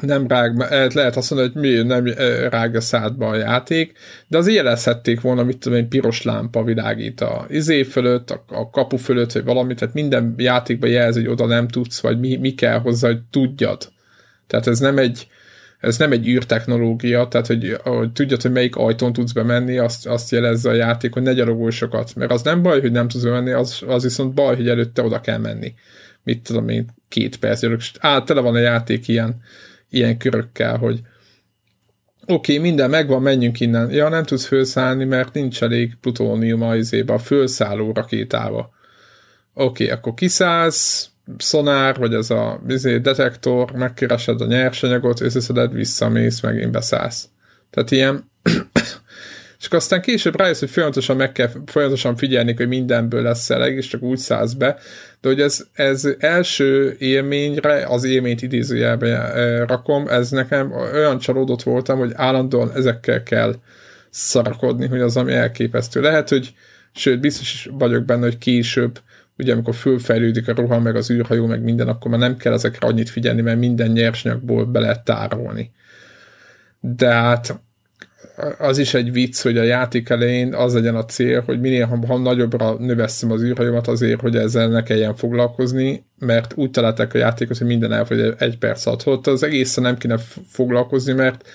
nem rág, lehet azt mondani, hogy mi nem rág a szádba a játék, de az jelezhették volna, mit tudom én, piros lámpa világít a izé fölött, a, a kapu fölött, vagy valamit, tehát minden játékban jelz, hogy oda nem tudsz, vagy mi, mi kell hozzá, hogy tudjad. Tehát ez nem egy, ez nem egy űrtechnológia, tehát hogy, hogy tudjad, hogy melyik ajtón tudsz bemenni, azt, azt jelezze a játék, hogy ne gyalogolj sokat, mert az nem baj, hogy nem tudsz bemenni, az, az viszont baj, hogy előtte oda kell menni mit tudom én, két perc és át, tele van a játék ilyen, ilyen körökkel, hogy oké, okay, minden megvan, menjünk innen. Ja, nem tudsz felszállni, mert nincs elég plutónium a izébe, a felszálló rakétába. Oké, okay, akkor kiszállsz, szonár, vagy ez a izé, detektor, megkeresed a nyersanyagot, összeszeded, visszamész, megint beszállsz. Tehát ilyen és akkor aztán később rájössz, hogy folyamatosan meg kell folyamatosan figyelni, hogy mindenből lesz eleg, és csak úgy szállsz be, de hogy ez, ez első élményre, az élményt idézőjelbe rakom, ez nekem olyan csalódott voltam, hogy állandóan ezekkel kell szarakodni, hogy az, ami elképesztő. Lehet, hogy sőt, biztos is vagyok benne, hogy később, ugye amikor fölfejlődik a rohan, meg az űrhajó, meg minden, akkor már nem kell ezekre annyit figyelni, mert minden nyersanyagból be lehet tárolni. De hát az is egy vicc, hogy a játék elején az legyen a cél, hogy minél ha, ha nagyobbra növesszem az űrhajómat azért, hogy ezzel ne kelljen foglalkozni, mert úgy találták a játékot, hogy minden elfogy egy perc alatt. Holott az egészen nem kéne foglalkozni, mert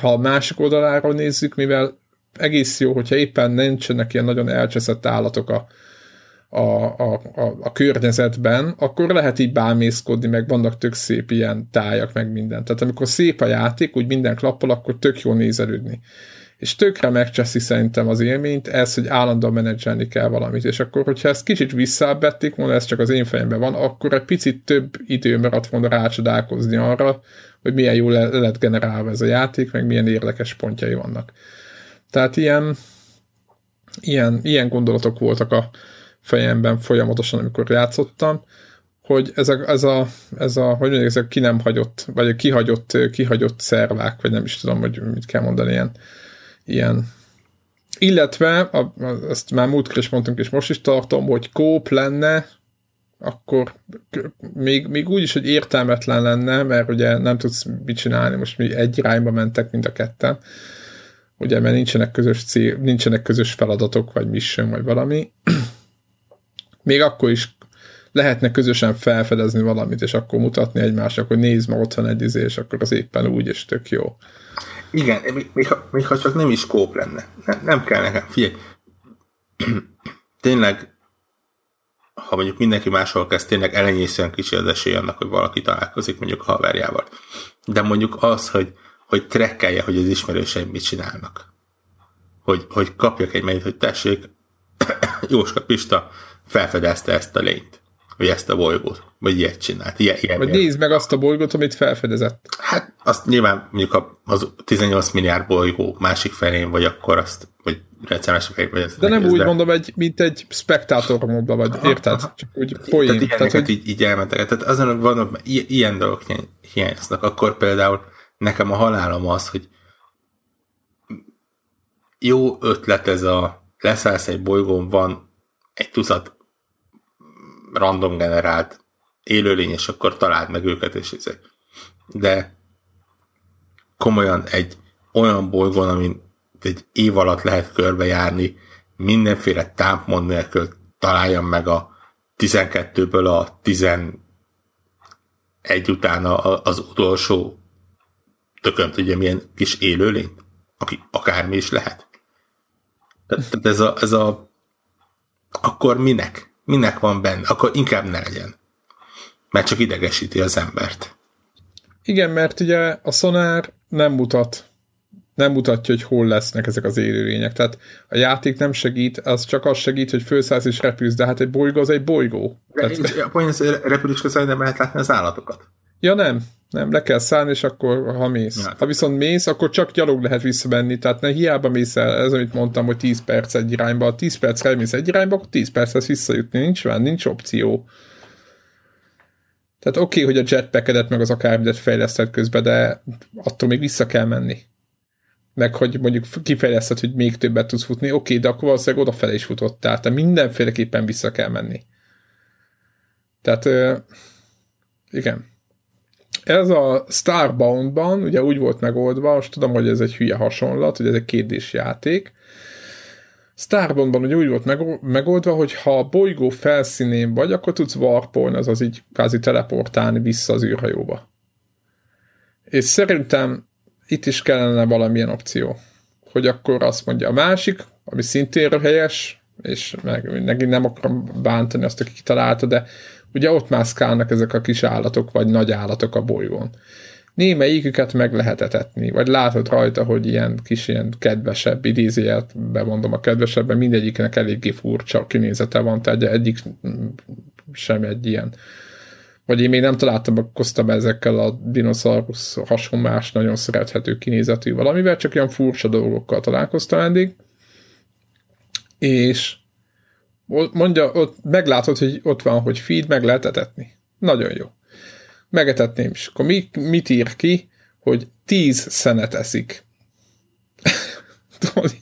ha a másik oldaláról nézzük, mivel egész jó, hogyha éppen nincsenek ilyen nagyon elcseszett állatok a, a, a, a, a környezetben, akkor lehet így bámészkodni, meg vannak tök szép ilyen tájak, meg minden. Tehát amikor szép a játék, úgy minden klappol, akkor tök jó nézelődni. És tökre megcseszi szerintem az élményt, ez, hogy állandóan menedzselni kell valamit. És akkor, hogyha ezt kicsit visszavették volna, ez csak az én fejemben van, akkor egy picit több idő maradt volna rácsodálkozni arra, hogy milyen jól le lett generálva ez a játék, meg milyen érdekes pontjai vannak. Tehát ilyen, ilyen, ilyen gondolatok voltak a, fejemben folyamatosan, amikor játszottam, hogy ez a, ez a, ez a hogy mondjuk, ez a ki nem hagyott, vagy a kihagyott, kihagyott szervák, vagy nem is tudom, hogy mit kell mondani, ilyen, ilyen. Illetve, a, a, ezt már múltkor is mondtunk, és most is tartom, hogy kóp lenne, akkor még, még úgy is, hogy értelmetlen lenne, mert ugye nem tudsz mit csinálni, most mi egy irányba mentek mind a ketten, ugye, mert nincsenek közös cél, nincsenek közös feladatok, vagy mission, vagy valami, még akkor is lehetne közösen felfedezni valamit, és akkor mutatni egymásnak, hogy nézd, ma ott van egy izé, és akkor az éppen úgy, és tök jó. Igen, még, ha, még ha csak nem is kóp lenne. Nem, nem kell nekem. Figyelj, tényleg, ha mondjuk mindenki máshol kezd, tényleg elenyészően kicsi az esély annak, hogy valaki találkozik mondjuk haverjával. De mondjuk az, hogy, hogy trekkelje, hogy az ismerőseim mit csinálnak. Hogy, hogy kapjak egy mennyit, hogy tessék, Jóska Pista, felfedezte ezt a lényt. hogy ezt a bolygót, vagy ilyet csinált. Ilyen, ilyen vagy nézd meg azt a bolygót, amit felfedezett. Hát azt nyilván mondjuk az 18 milliárd bolygó másik felén, vagy akkor azt, vagy rendszeres vagy ezt De nem úgy de... mondom, egy, mint egy spektátor módban, vagy aha, érted? Aha. Csak úgy poén. Tehát ilyeneket tehát, hogy... így, így elmentek. Tehát azon vannak, ilyen dolgok hiányoznak. Akkor például nekem a halálom az, hogy jó ötlet ez a leszállsz egy bolygón, van egy tucat random generált élőlény, és akkor találd meg őket, és ezek. De komolyan egy olyan bolygón, amin egy év alatt lehet körbejárni, mindenféle támpmond nélkül találjam meg a 12-ből a 11 után az utolsó tökön tudja milyen kis élőlény, aki akármi is lehet. Tehát ez a, ez a akkor minek? Minek van benne? Akkor inkább ne legyen. Mert csak idegesíti az embert. Igen, mert ugye a szonár nem mutat nem mutatja, hogy hol lesznek ezek az élőlények. Tehát a játék nem segít, az csak az segít, hogy főszállsz és repülsz, de hát egy bolygó az egy bolygó. Tehát... A poén az repülés közben nem lehet látni az állatokat. Ja nem, nem, le kell szállni, és akkor ha mész. Ja. Ha viszont mész, akkor csak gyalog lehet visszamenni, tehát ne hiába mész el, ez amit mondtam, hogy 10 perc egy irányba, ha 10 perc elmész egy irányba, akkor 10 lesz visszajutni, nincs van, nincs opció. Tehát oké, okay, hogy a jetpackedet meg az akármidet fejleszted közben, de attól még vissza kell menni. Meg hogy mondjuk kifejleszted, hogy még többet tudsz futni, oké, okay, de akkor valószínűleg odafele is futottál, tehát mindenféleképpen vissza kell menni. Tehát igen. Ez a Starbound-ban ugye úgy volt megoldva, most tudom, hogy ez egy hülye hasonlat, hogy ez egy kétdés játék. Starboundban ugye úgy volt megoldva, hogy ha a bolygó felszínén vagy, akkor tudsz warpolni, azaz így kázi teleportálni vissza az űrhajóba. És szerintem itt is kellene valamilyen opció. Hogy akkor azt mondja a másik, ami szintén helyes, és meg, meg nem akarom bántani azt, aki kitalálta, de Ugye ott mászkálnak ezek a kis állatok, vagy nagy állatok a bolygón. Némelyiküket meg lehet etetni, vagy látod rajta, hogy ilyen kis, ilyen kedvesebb, idézőjelt, bemondom a kedvesebben, mindegyiknek eléggé furcsa kinézete van, tehát egyik sem egy ilyen. Vagy én még nem találtam, be ezekkel a dinoszaurusz hasonlás, nagyon szerethető kinézetű valamivel, csak ilyen furcsa dolgokkal találkoztam eddig. És mondja, ott meglátod, hogy ott van, hogy feed, meg lehet etetni. Nagyon jó. Megetetném, és akkor mi, mit ír ki, hogy tíz szenet eszik. Tudod,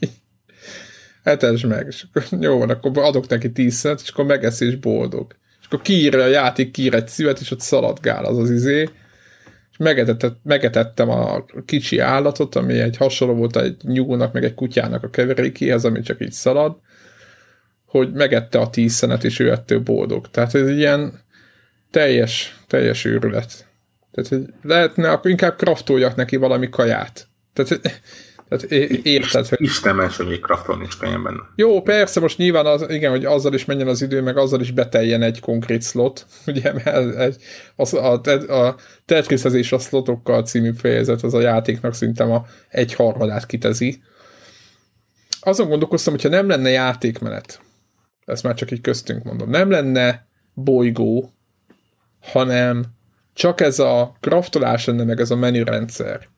etesd meg, és akkor jó van, akkor adok neki tíz szenet, és akkor megeszi, és boldog. És akkor kiírja a játék, kiír egy szívet, és ott szaladgál az az izé, és megetettem a kicsi állatot, ami egy hasonló volt egy nyúlnak, meg egy kutyának a keverékéhez, ami csak így szalad, hogy megette a tíz szenet, és ő ettől boldog. Tehát ez egy ilyen teljes, teljes őrület. Tehát lehetne, akkor inkább kraftoljak neki valami kaját. Tehát, tehát érted, hogy... Istenes, hogy még kraftol nincs könnyen benne. Jó, persze, most nyilván az, igen, hogy azzal is menjen az idő, meg azzal is beteljen egy konkrét slot. Ugye, mert egy, az, a, a, a Tetrisezés a slotokkal című fejezet, az a játéknak szinte a egy harmadát kitezi. Azon gondolkoztam, hogyha nem lenne játékmenet, ezt már csak így köztünk mondom, nem lenne bolygó, hanem csak ez a kraftolás lenne, meg ez a menürendszer.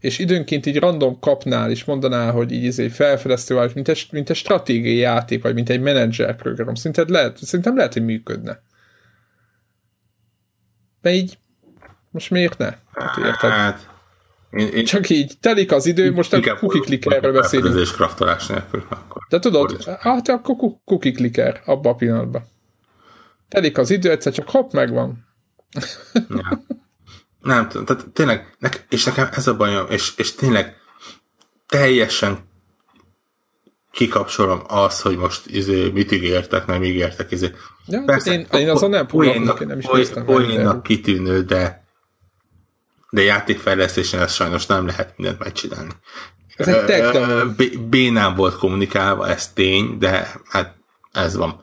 És időnként így random kapnál, és mondanál, hogy így izé felfedeztő vagy, mint egy, mint egy stratégiai játék, vagy mint egy menedzser program. Szerinted lehet, szerintem lehet, hogy működne. De így most miért ne? Hát érted? Hát, én, én Csak így telik az idő, most a cookie clickerről beszélünk. És kraftolás nélkül. Akkor De tudod, hát akkor cookie clicker abba a pillanatban. Telik az idő, egyszer csak hopp, megvan. Ja. Nem tudom, tehát tényleg, ne, és nekem ez a bajom, és, és tényleg teljesen kikapcsolom azt, hogy most izé, mit ígértek, nem ígértek. Izé. Ja, Persze, én, én azon nem poénnak, nem is poénnak kitűnő, de de játékfejlesztésen ezt sajnos nem lehet mindent megcsinálni. Ez egy tech Bénán volt kommunikálva, ez tény, de hát ez van.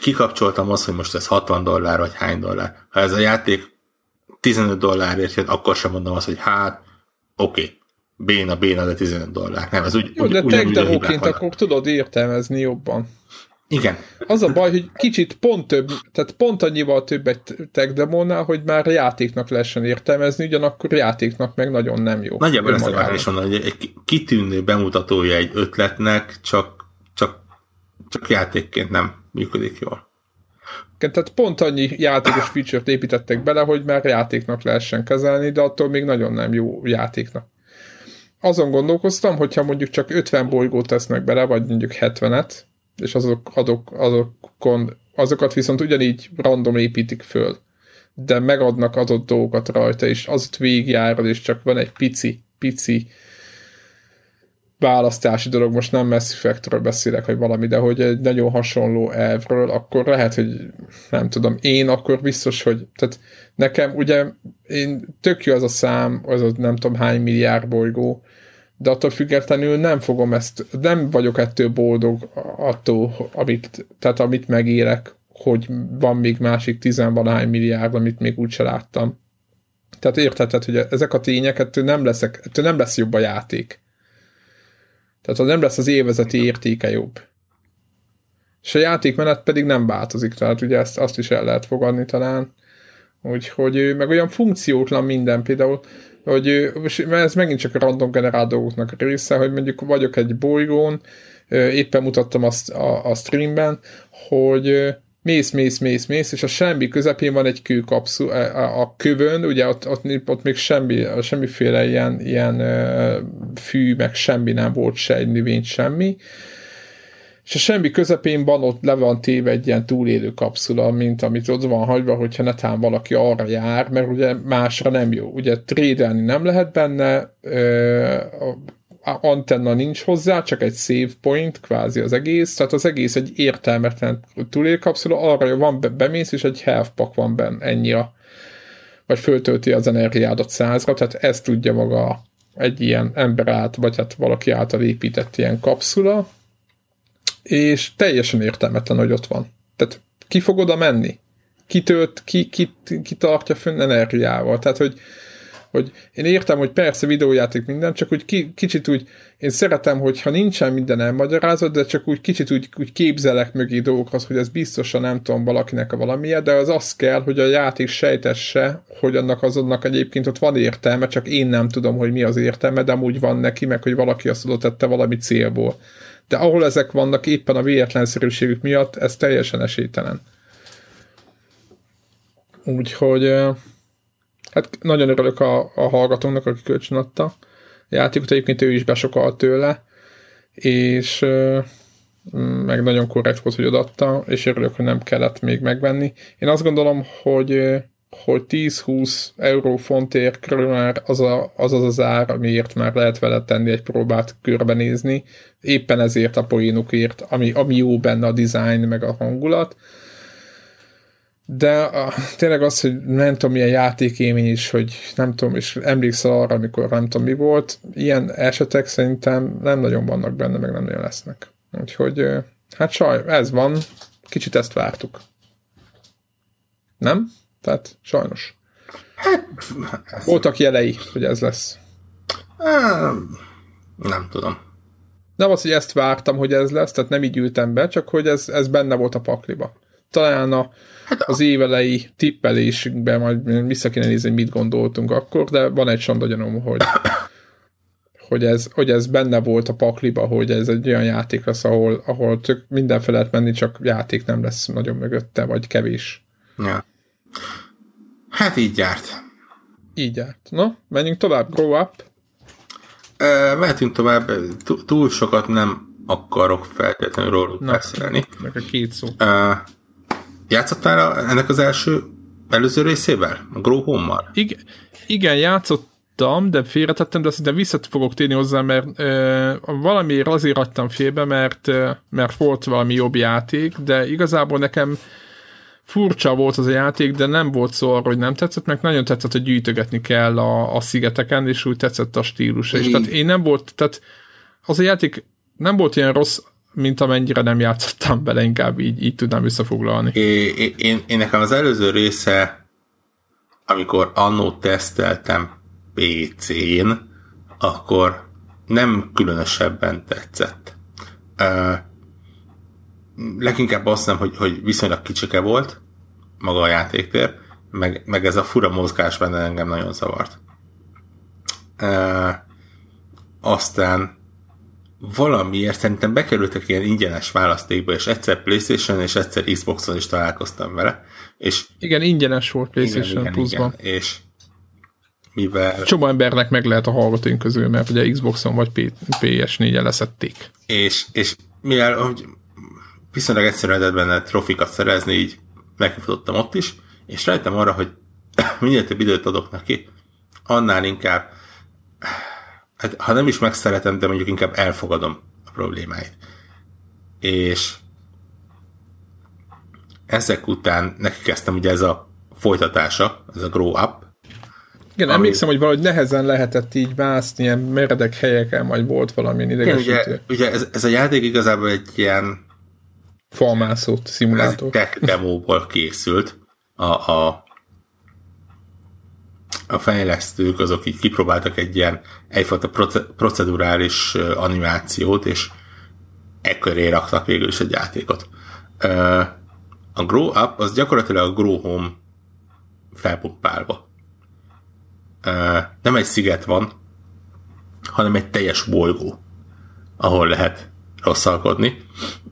Kikapcsoltam azt, hogy most ez 60 dollár, vagy hány dollár. Ha ez a játék 15 dollárért jön, akkor sem mondom azt, hogy hát, oké, okay, béna, béna, de 15 dollár. Nem, ez úgy, Jó, de tech akkor tudod értelmezni jobban. Igen. Az a baj, hogy kicsit pont több, tehát pont annyival több egy tech demónál, hogy már játéknak lehessen értelmezni, ugyanakkor játéknak meg nagyon nem jó. Nagyjából ezt akartam is mondani, hogy egy kitűnő bemutatója egy ötletnek, csak, csak, csak játékként nem működik jól. Tehát pont annyi játékos feature-t építettek bele, hogy már játéknak lehessen kezelni, de attól még nagyon nem jó játéknak. Azon gondolkoztam, hogyha mondjuk csak 50 bolygót tesznek bele, vagy mondjuk 70-et, és azok, azok, azokon, azokat viszont ugyanígy random építik föl, de megadnak adott dolgokat rajta, és az ott végigjárod, és csak van egy pici, pici választási dolog, most nem Mass Effectről beszélek, vagy valami, de hogy egy nagyon hasonló elvről, akkor lehet, hogy nem tudom, én akkor biztos, hogy tehát nekem ugye én tök jó az a szám, az a nem tudom hány milliárd bolygó, de attól függetlenül nem fogom ezt, nem vagyok ettől boldog attól, amit, tehát amit megérek, hogy van még másik tizenvalahány milliárd, amit még úgyse láttam. Tehát értheted, hogy ezek a tények, ettől nem, leszek, ettől nem lesz jobb a játék. Tehát az nem lesz az évezeti értéke jobb. És a játékmenet pedig nem változik, tehát ugye ezt, azt is el lehet fogadni talán. Úgyhogy meg olyan funkciótlan minden, például hogy ez megint csak a random generált dolgoknak a része, hogy mondjuk vagyok egy bolygón, éppen mutattam azt a, a streamben, hogy mész, mész, mész, mész, és a semmi közepén van egy kőkapszul, a, a kövön, ugye ott, ott, ott még semmi, semmiféle ilyen, ilyen fű, meg semmi nem volt, se egy növény, semmi, és a semmi közepén van ott le van téve egy ilyen túlélő kapszula, mint amit ott van hagyva, hogyha netán valaki arra jár, mert ugye másra nem jó. Ugye trédelni nem lehet benne, ö, antenna nincs hozzá, csak egy save point, kvázi az egész, tehát az egész egy értelmetlen túlélő kapszula, arra van, be, bemész, és egy health pack van benne, ennyi a vagy föltölti az energiádat százra, tehát ezt tudja maga egy ilyen ember át, vagy hát valaki által épített ilyen kapszula, és teljesen értelmetlen, hogy ott van. Tehát ki fog oda menni? Ki tölt, ki, ki, ki tartja fönn energiával? Tehát, hogy, hogy én értem, hogy persze videójáték minden, csak úgy ki, kicsit úgy, én szeretem, hogyha nincsen minden elmagyarázat, de csak úgy kicsit úgy, úgy képzelek mögé dolgokat, hogy ez biztosan nem tudom valakinek a valamilyen, de az az kell, hogy a játék sejtesse, hogy annak azonnak egyébként ott van értelme, csak én nem tudom, hogy mi az értelme, de amúgy van neki, meg hogy valaki azt oda tette valami célból de ahol ezek vannak éppen a véletlenszerűségük miatt, ez teljesen esélytelen. Úgyhogy hát nagyon örülök a, a hallgatónak, aki kölcsönadta a játékot, egyébként ő is besokalt tőle, és meg nagyon korrekt volt, hogy odatta, és örülök, hogy nem kellett még megvenni. Én azt gondolom, hogy hogy 10-20 euró fontért körül már az, a, az az az ár, amiért már lehet vele tenni egy próbát körbenézni. Éppen ezért a poénukért, ami, ami jó benne a design, meg a hangulat. De a, tényleg az, hogy nem tudom, milyen játékémény is, hogy nem tudom, és emlékszel arra, amikor nem tudom, mi volt, ilyen esetek szerintem nem nagyon vannak benne, meg nem nagyon lesznek. Úgyhogy, hát saj, ez van, kicsit ezt vártuk. Nem? Tehát sajnos. Hát, Voltak jelei, hogy ez lesz. Nem tudom. Nem az, hogy ezt vártam, hogy ez lesz, tehát nem így ültem be, csak hogy ez, ez benne volt a pakliba. Talán a, hát az évelei tippelésünkben majd vissza kéne nézni, mit gondoltunk akkor, de van egy sandagyanom, hogy, hogy, ez, hogy ez benne volt a pakliba, hogy ez egy olyan játék lesz, ahol, ahol tök mindenfele lehet menni, csak játék nem lesz nagyon mögötte, vagy kevés. Ja. Hát így járt. Így járt. Na, menjünk tovább. Grow up. Uh, mehetünk tovább. Túl sokat nem akarok feltétlenül róluk Na, beszélni. Meg a két szó. Uh, játszottál ennek az első előző részével? A Grow Home-mal? Igen, igen, játszottam, de félretettem, de azt vissza fogok térni hozzá, mert ö, valamiért azért adtam félbe, mert, ö, mert volt valami jobb játék, de igazából nekem furcsa volt az a játék, de nem volt szó arról, hogy nem tetszett, meg nagyon tetszett, hogy gyűjtögetni kell a, a szigeteken, és úgy tetszett a stílus. És tehát én nem volt, tehát az a játék nem volt ilyen rossz, mint amennyire nem játszottam bele, inkább így, így tudnám összefoglalni. É, én, én, én nekem az előző része, amikor annó teszteltem PC-n, akkor nem különösebben tetszett. Uh, leginkább azt nem, hogy, hogy viszonylag kicsike volt maga a játéktér, meg, meg ez a fura mozgás benne engem nagyon zavart. E, aztán valamiért szerintem bekerültek ilyen ingyenes választékba, és egyszer Playstation és egyszer Xboxon is találkoztam vele. És igen, ingyenes volt Playstation igen, igen. Igen, és mivel... Csomó embernek meg lehet a hallgatóink közül, mert ugye Xboxon vagy PS4-en leszették. És, és mivel hogy viszonylag egyszerű lehetett benne trofikat szerezni, így megfutottam ott is, és rájöttem arra, hogy minél több időt adok neki, annál inkább hát, ha nem is megszeretem, de mondjuk inkább elfogadom a problémáit. És ezek után neki kezdtem ugye ez a folytatása, ez a Grow Up. Igen, ami... emlékszem, hogy valahogy nehezen lehetett így mászni, ilyen meredek helyeken, majd volt valami idegesítő. Igen, ugye, ugye ez, ez a játék igazából egy ilyen falmászót szimulátor. Ez tech demóból készült. A, a a fejlesztők azok így kipróbáltak egy ilyen egyfajta procedurális animációt, és ekköré raktak végül is egy játékot. A Grow Up az gyakorlatilag a Grow Home felpumpálva. Nem egy sziget van, hanem egy teljes bolygó, ahol lehet rosszalkodni.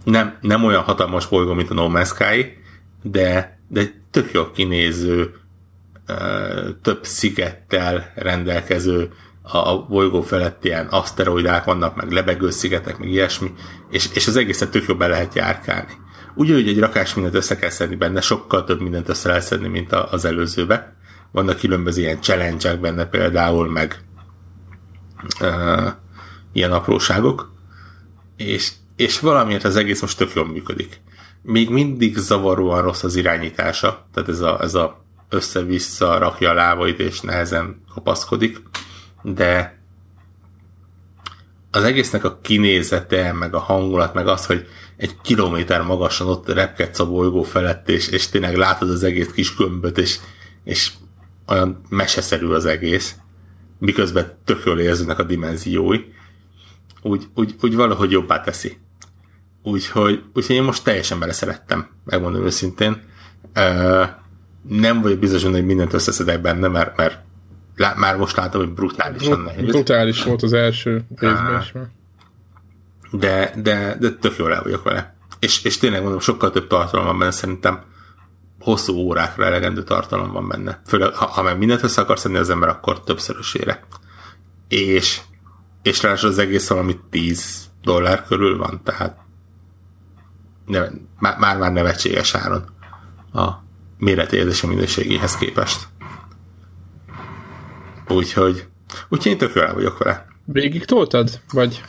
Nem, nem olyan hatalmas bolygó, mint a No Man's Sky, de, de tök jól kinéző, több szigettel rendelkező a bolygó felett ilyen aszteroidák vannak, meg lebegő szigetek, meg ilyesmi, és, és az egészet tök jobban lehet járkálni. Ugyanúgy egy rakás mindent össze kell szedni benne, sokkal több mindent össze lehet szedni, mint az előzőbe. Vannak különböző ilyen challenge benne például, meg uh, ilyen apróságok, és, és valamiért az egész most tök jól működik. Még mindig zavaróan rossz az irányítása, tehát ez a, ez a össze-vissza rakja a lábait, és nehezen kapaszkodik, de az egésznek a kinézete, meg a hangulat, meg az, hogy egy kilométer magasan ott repkedsz a bolygó felett, és, és tényleg látod az egész kis gömböt, és, és olyan meseszerű az egész, miközben tök jól érződnek a dimenziói, úgy, úgy, úgy valahogy jobbá teszi. Úgyhogy, úgyhogy én most teljesen beleszerettem, megmondom őszintén. Uh, nem vagyok biztos, hogy mindent összeszedek benne, mert, mert lá, már most látom, hogy brutálisan nehéz. Brutális volt az első részben is már. De, de, de tök jól el vagyok vele. És, és tényleg mondom, sokkal több tartalom van benne, szerintem hosszú órákra elegendő tartalom van benne. Főleg, ha, ha meg mindent össze akarsz szedni az ember, akkor többszörösére. És, és ráadásul az egész valami 10 dollár körül van, tehát már-már nevetséges áron a, méretérzési minőségéhez képest. Úgyhogy, úgyhogy én tök jól vagyok vele. Végig toltad? Vagy?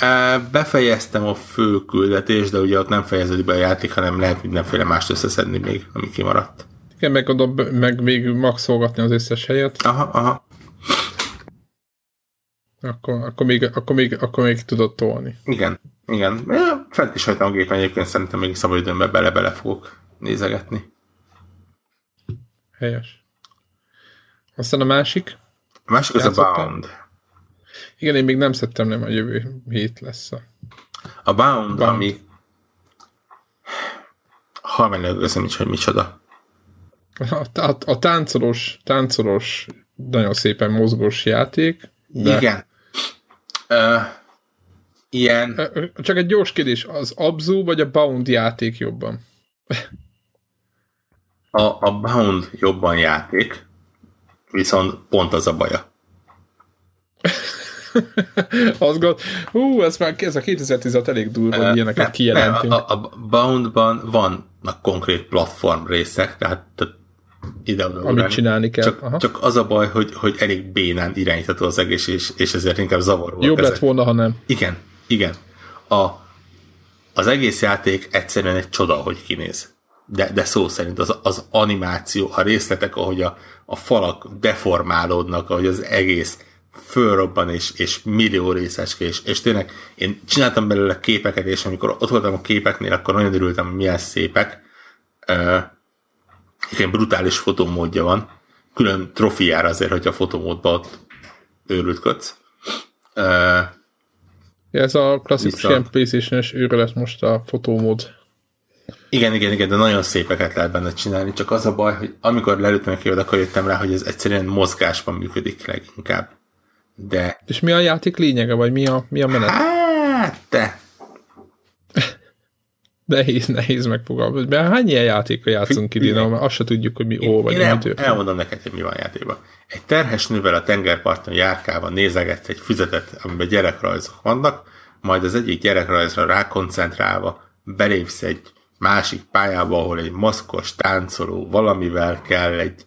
Befejeztem a fő küldetést, de ugye ott nem fejeződik be a játék, hanem lehet mindenféle mást összeszedni még, ami kimaradt. Igen, meg, oda, meg még maxolgatni az összes helyet. Aha, aha. Akkor, akkor, még, akkor, még, akkor még tudod tolni. Igen, igen. Fent is hagytam a gépen, egyébként szerintem még szabadidőmben bele-bele fogok nézegetni. Helyes. Aztán a másik? A másik az a Bound. Igen, én még nem szedtem, nem a jövő hét lesz a... A Bound, Bound. ami... Ha megnézem is, hogy micsoda. A, a, a táncolós, táncolós, nagyon szépen mozgós játék. De... Igen. Uh, ilyen... Csak egy gyors kérdés, az Abzu vagy a Bound játék jobban? A, a Bound jobban játék, viszont pont az a baja. Azt gond, hú, ez már ez a 2016 elég durva, hogy ilyeneket kijelentünk. A, a Boundban vannak konkrét platform részek, tehát, tehát ide oda Amit csinálni kell. Csak, csak az a baj, hogy, hogy elég bénán irányítható az egész, és, és ezért inkább zavaró. Jobb ezek. lett volna, ha nem. Igen, igen. A, az egész játék egyszerűen egy csoda, hogy kinéz de, de szó szerint az, az animáció, a részletek, ahogy a, a falak deformálódnak, ahogy az egész fölrobban és, és millió részecske, és, és tényleg én csináltam belőle képeket, és amikor ott voltam a képeknél, akkor nagyon örültem, hogy milyen szépek. Igen, brutális fotómódja van. Külön trofiára azért, hogy a fotómódban ott őrültködsz. Uh, ja, ez a klasszikus ilyen PlayStation-es őrület most a fotómód Igen, igen, igen, de nagyon szépeket lehet benne csinálni, csak az a baj, hogy amikor lelőttem a képet, akkor jöttem rá, hogy ez egyszerűen mozgásban működik leginkább. De... És mi a játék lényege, vagy mi a, mi a menet? Hát, te! Nehéz, nehéz megfogalmazni. Mert hány ilyen játékkal játszunk idén, mert azt se tudjuk, hogy mi ó, vagy Én mi el, történik. elmondom neked, hogy mi van a játékban. Egy terhes nővel a tengerparton járkálva nézegetsz egy füzetet, amiben gyerekrajzok vannak, majd az egyik gyerekrajzra rákoncentrálva belépsz egy másik pályába, ahol egy maszkos táncoló valamivel kell egy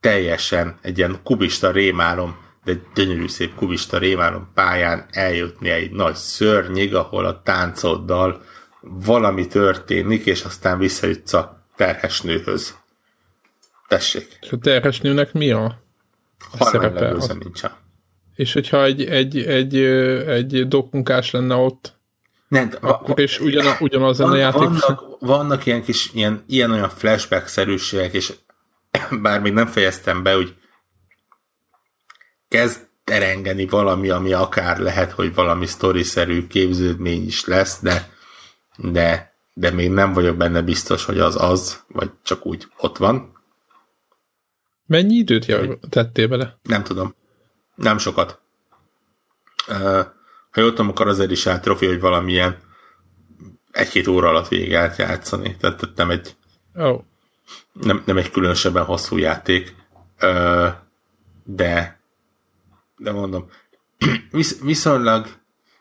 teljesen egy ilyen kubista rémálom, de egy gyönyörű szép kubista rémálom pályán eljutni egy nagy szörnyig, ahol a táncoddal valami történik, és aztán visszajutsz a terhes nőhöz. Tessék. És a terhes nőnek mi a szerepe? Harmadlevőző nincsen. És hogyha egy, egy, egy, egy dokunkás lenne ott, Nem, akkor is ugyan, ugyanaz lenne a van, játék. vannak, vannak ilyen kis ilyen, ilyen olyan flashback-szerűségek, és bár még nem fejeztem be, hogy kezd terengeni valami, ami akár lehet, hogy valami sztoriszerű képződmény is lesz, de, de, de még nem vagyok benne biztos, hogy az az, vagy csak úgy ott van. Mennyi időt ja- tettél bele? Nem tudom. Nem sokat. Uh, ha jól tudom, akkor azért is állt trofi, hogy valamilyen egy-két óra alatt végig lehet játszani. Tehát nem egy, oh, nem, nem egy különösebben hosszú játék. Uh, de de mondom, visz, viszonylag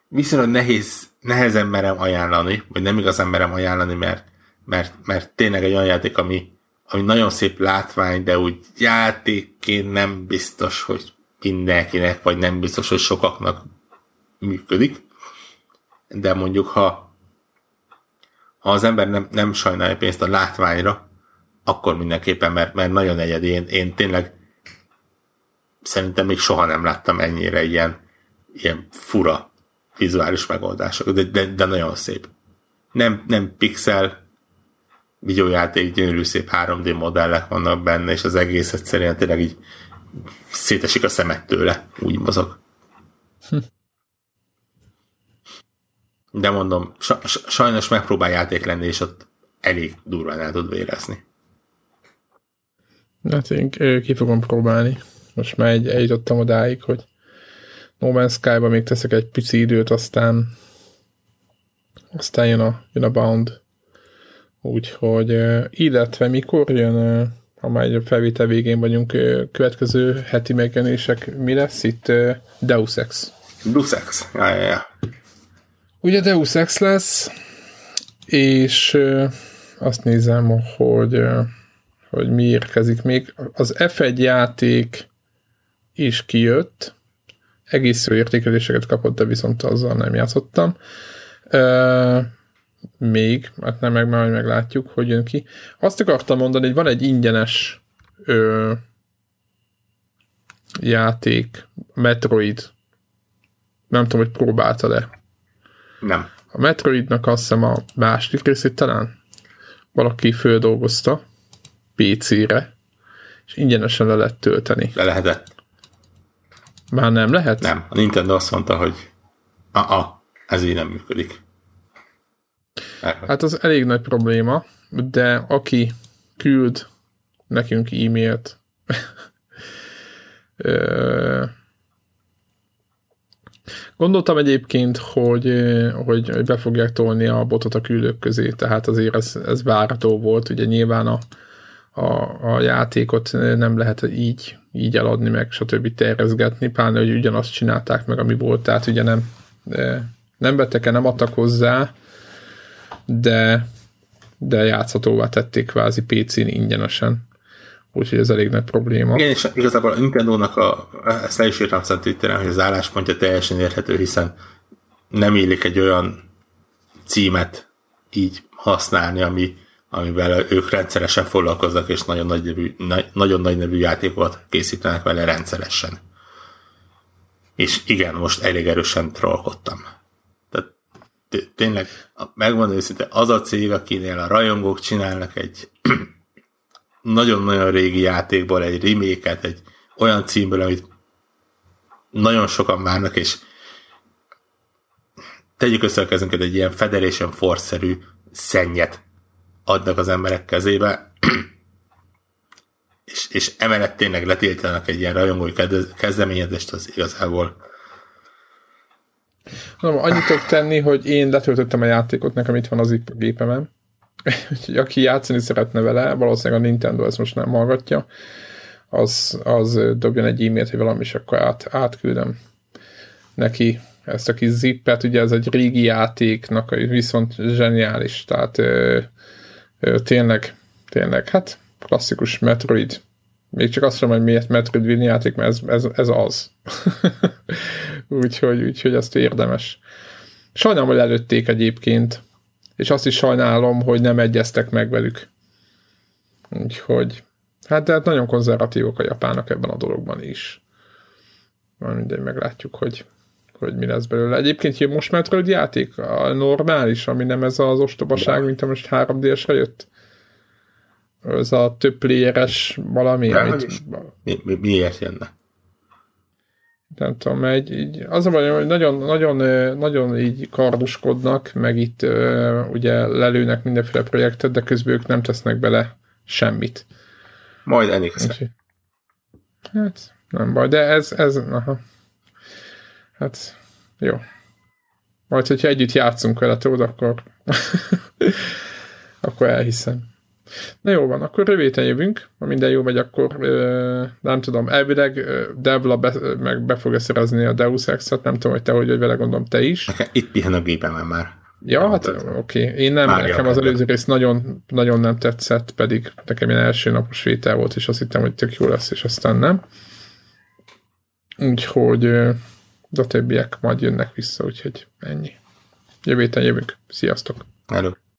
viszonylag nehéz, nehezen merem ajánlani, vagy nem igazán merem ajánlani, mert, mert, mert tényleg egy olyan játék, ami, ami nagyon szép látvány, de úgy játékként nem biztos, hogy mindenkinek, vagy nem biztos, hogy sokaknak működik. De mondjuk, ha, ha az ember nem, nem sajnálja pénzt a látványra, akkor mindenképpen, mert, mert nagyon egyedi. Én, én tényleg szerintem még soha nem láttam ennyire ilyen, ilyen fura vizuális megoldások, de, de, de nagyon szép. Nem, nem pixel videójáték, gyönyörű szép 3D modellek vannak benne, és az egész egyszerűen tényleg így szétesik a szemed tőle, úgy mozog. De mondom, sa- sa- sajnos megpróbál játék lenni, és ott elég durván el tud vérezni. hát én ki fogom próbálni. Most már egy, eljutottam odáig, hogy No Man's Sky-ba még teszek egy pici időt, aztán aztán jön a, jön a Bound. Úgyhogy, illetve mikor jön, ha már egy felvétel végén vagyunk, következő heti megjelenések, mi lesz itt? Deus Ex. Blue Sex. Ja, ja, ja. Ugye Deus Ex lesz, és azt nézem, hogy, hogy mi érkezik még. Az F1 játék is kijött, egész jó értékeléseket kapott, de viszont azzal nem játszottam. Ö, még, hát nem meg, majd meglátjuk, hogy jön ki. Azt akartam mondani, hogy van egy ingyenes ö, játék, Metroid. Nem tudom, hogy próbáltad-e. Nem. A Metroidnak azt hiszem a második részét talán valaki földolgozta PC-re, és ingyenesen le lehet tölteni. Le lehetett. Már nem lehet? Nem. A Nintendo azt mondta, hogy a ez így nem működik. Hát az elég nagy probléma, de aki küld nekünk e-mailt, Gondoltam egyébként, hogy, hogy, hogy be fogják tolni a botot a küldők közé, tehát azért ez, ez várható volt, ugye nyilván a, a, a játékot nem lehet így, így eladni, meg stb. tervezgetni, pláne, hogy ugyanazt csinálták meg, ami volt, tehát ugye nem, nem vettek nem adtak hozzá, de, de játszhatóvá tették kvázi PC-n ingyenesen. Úgyhogy ez elég nagy probléma. Igen, és igazából a Nintendo-nak a, ezt el is írtam Twitteren, hogy az álláspontja teljesen érthető, hiszen nem illik egy olyan címet így használni, ami, amivel ők rendszeresen foglalkoznak, és nagyon nagy, nevű, na, nagyon nagy nevű játékokat készítenek vele rendszeresen. És igen, most elég erősen trollkodtam. Tehát tényleg, megmondom őszintén, az a cég, akinél a rajongók csinálnak egy nagyon-nagyon régi játékból egy reméket, egy olyan címből, amit nagyon sokan várnak, és tegyük össze a kezünket egy ilyen Federation Force-szerű szennyet adnak az emberek kezébe, és, és emellett tényleg letiltanak egy ilyen rajongói kezdeményezést, az igazából Na, annyit tudok tenni, hogy én letöltöttem a játékot, nekem itt van az itt gépemen. Úgyhogy aki játszani szeretne vele, valószínűleg a Nintendo ezt most nem hallgatja, az, az dobjon egy e-mailt, hogy valami, és akkor át, átküldöm neki ezt a kis zippet, ugye ez egy régi játéknak viszont zseniális, tehát tényleg, tényleg, hát klasszikus Metroid. Még csak azt sem, hogy miért Metroid játék, mert ez, ez, ez az. úgyhogy, úgyhogy ezt érdemes. Sajnálom, hogy előtték egyébként, és azt is sajnálom, hogy nem egyeztek meg velük. Úgyhogy, hát de hát nagyon konzervatívok a japánok ebben a dologban is. Majd mindegy, meglátjuk, hogy, hogy mi lesz belőle. Egyébként jön most Metroid játék, a normális, ami nem ez az ostobaság, ja. mint a most 3D-esre jött. Ez a több playeres valami, De, amit... Mi, mi, miért jönne? nem tudom, egy, így, az a baj, hogy nagyon, nagyon, nagyon így kardoskodnak, meg itt ugye lelőnek mindenféle projektet, de közben ők nem tesznek bele semmit. Majd enix Hát, nem baj, de ez, ez, aha. Hát, jó. Majd, hogyha együtt játszunk vele, tudod, akkor akkor elhiszem. Na jó van, akkor rövéten jövünk, ha minden jó megy, akkor ö, nem tudom, elvileg Devla be, meg be fogja szerezni a Deus Ex-et, nem tudom, hogy te hogy vagy vele, gondolom te is. Itt pihen a gépemen már. Ja, hát oké. Okay. Én nem, Mágia nekem az előző rész nagyon, nagyon nem tetszett, pedig nekem ilyen első napos vétel volt, és azt hittem, hogy tök jó lesz, és aztán nem. Úgyhogy a többiek majd jönnek vissza, úgyhogy ennyi. Jövő héten jövünk. Sziasztok! Hello.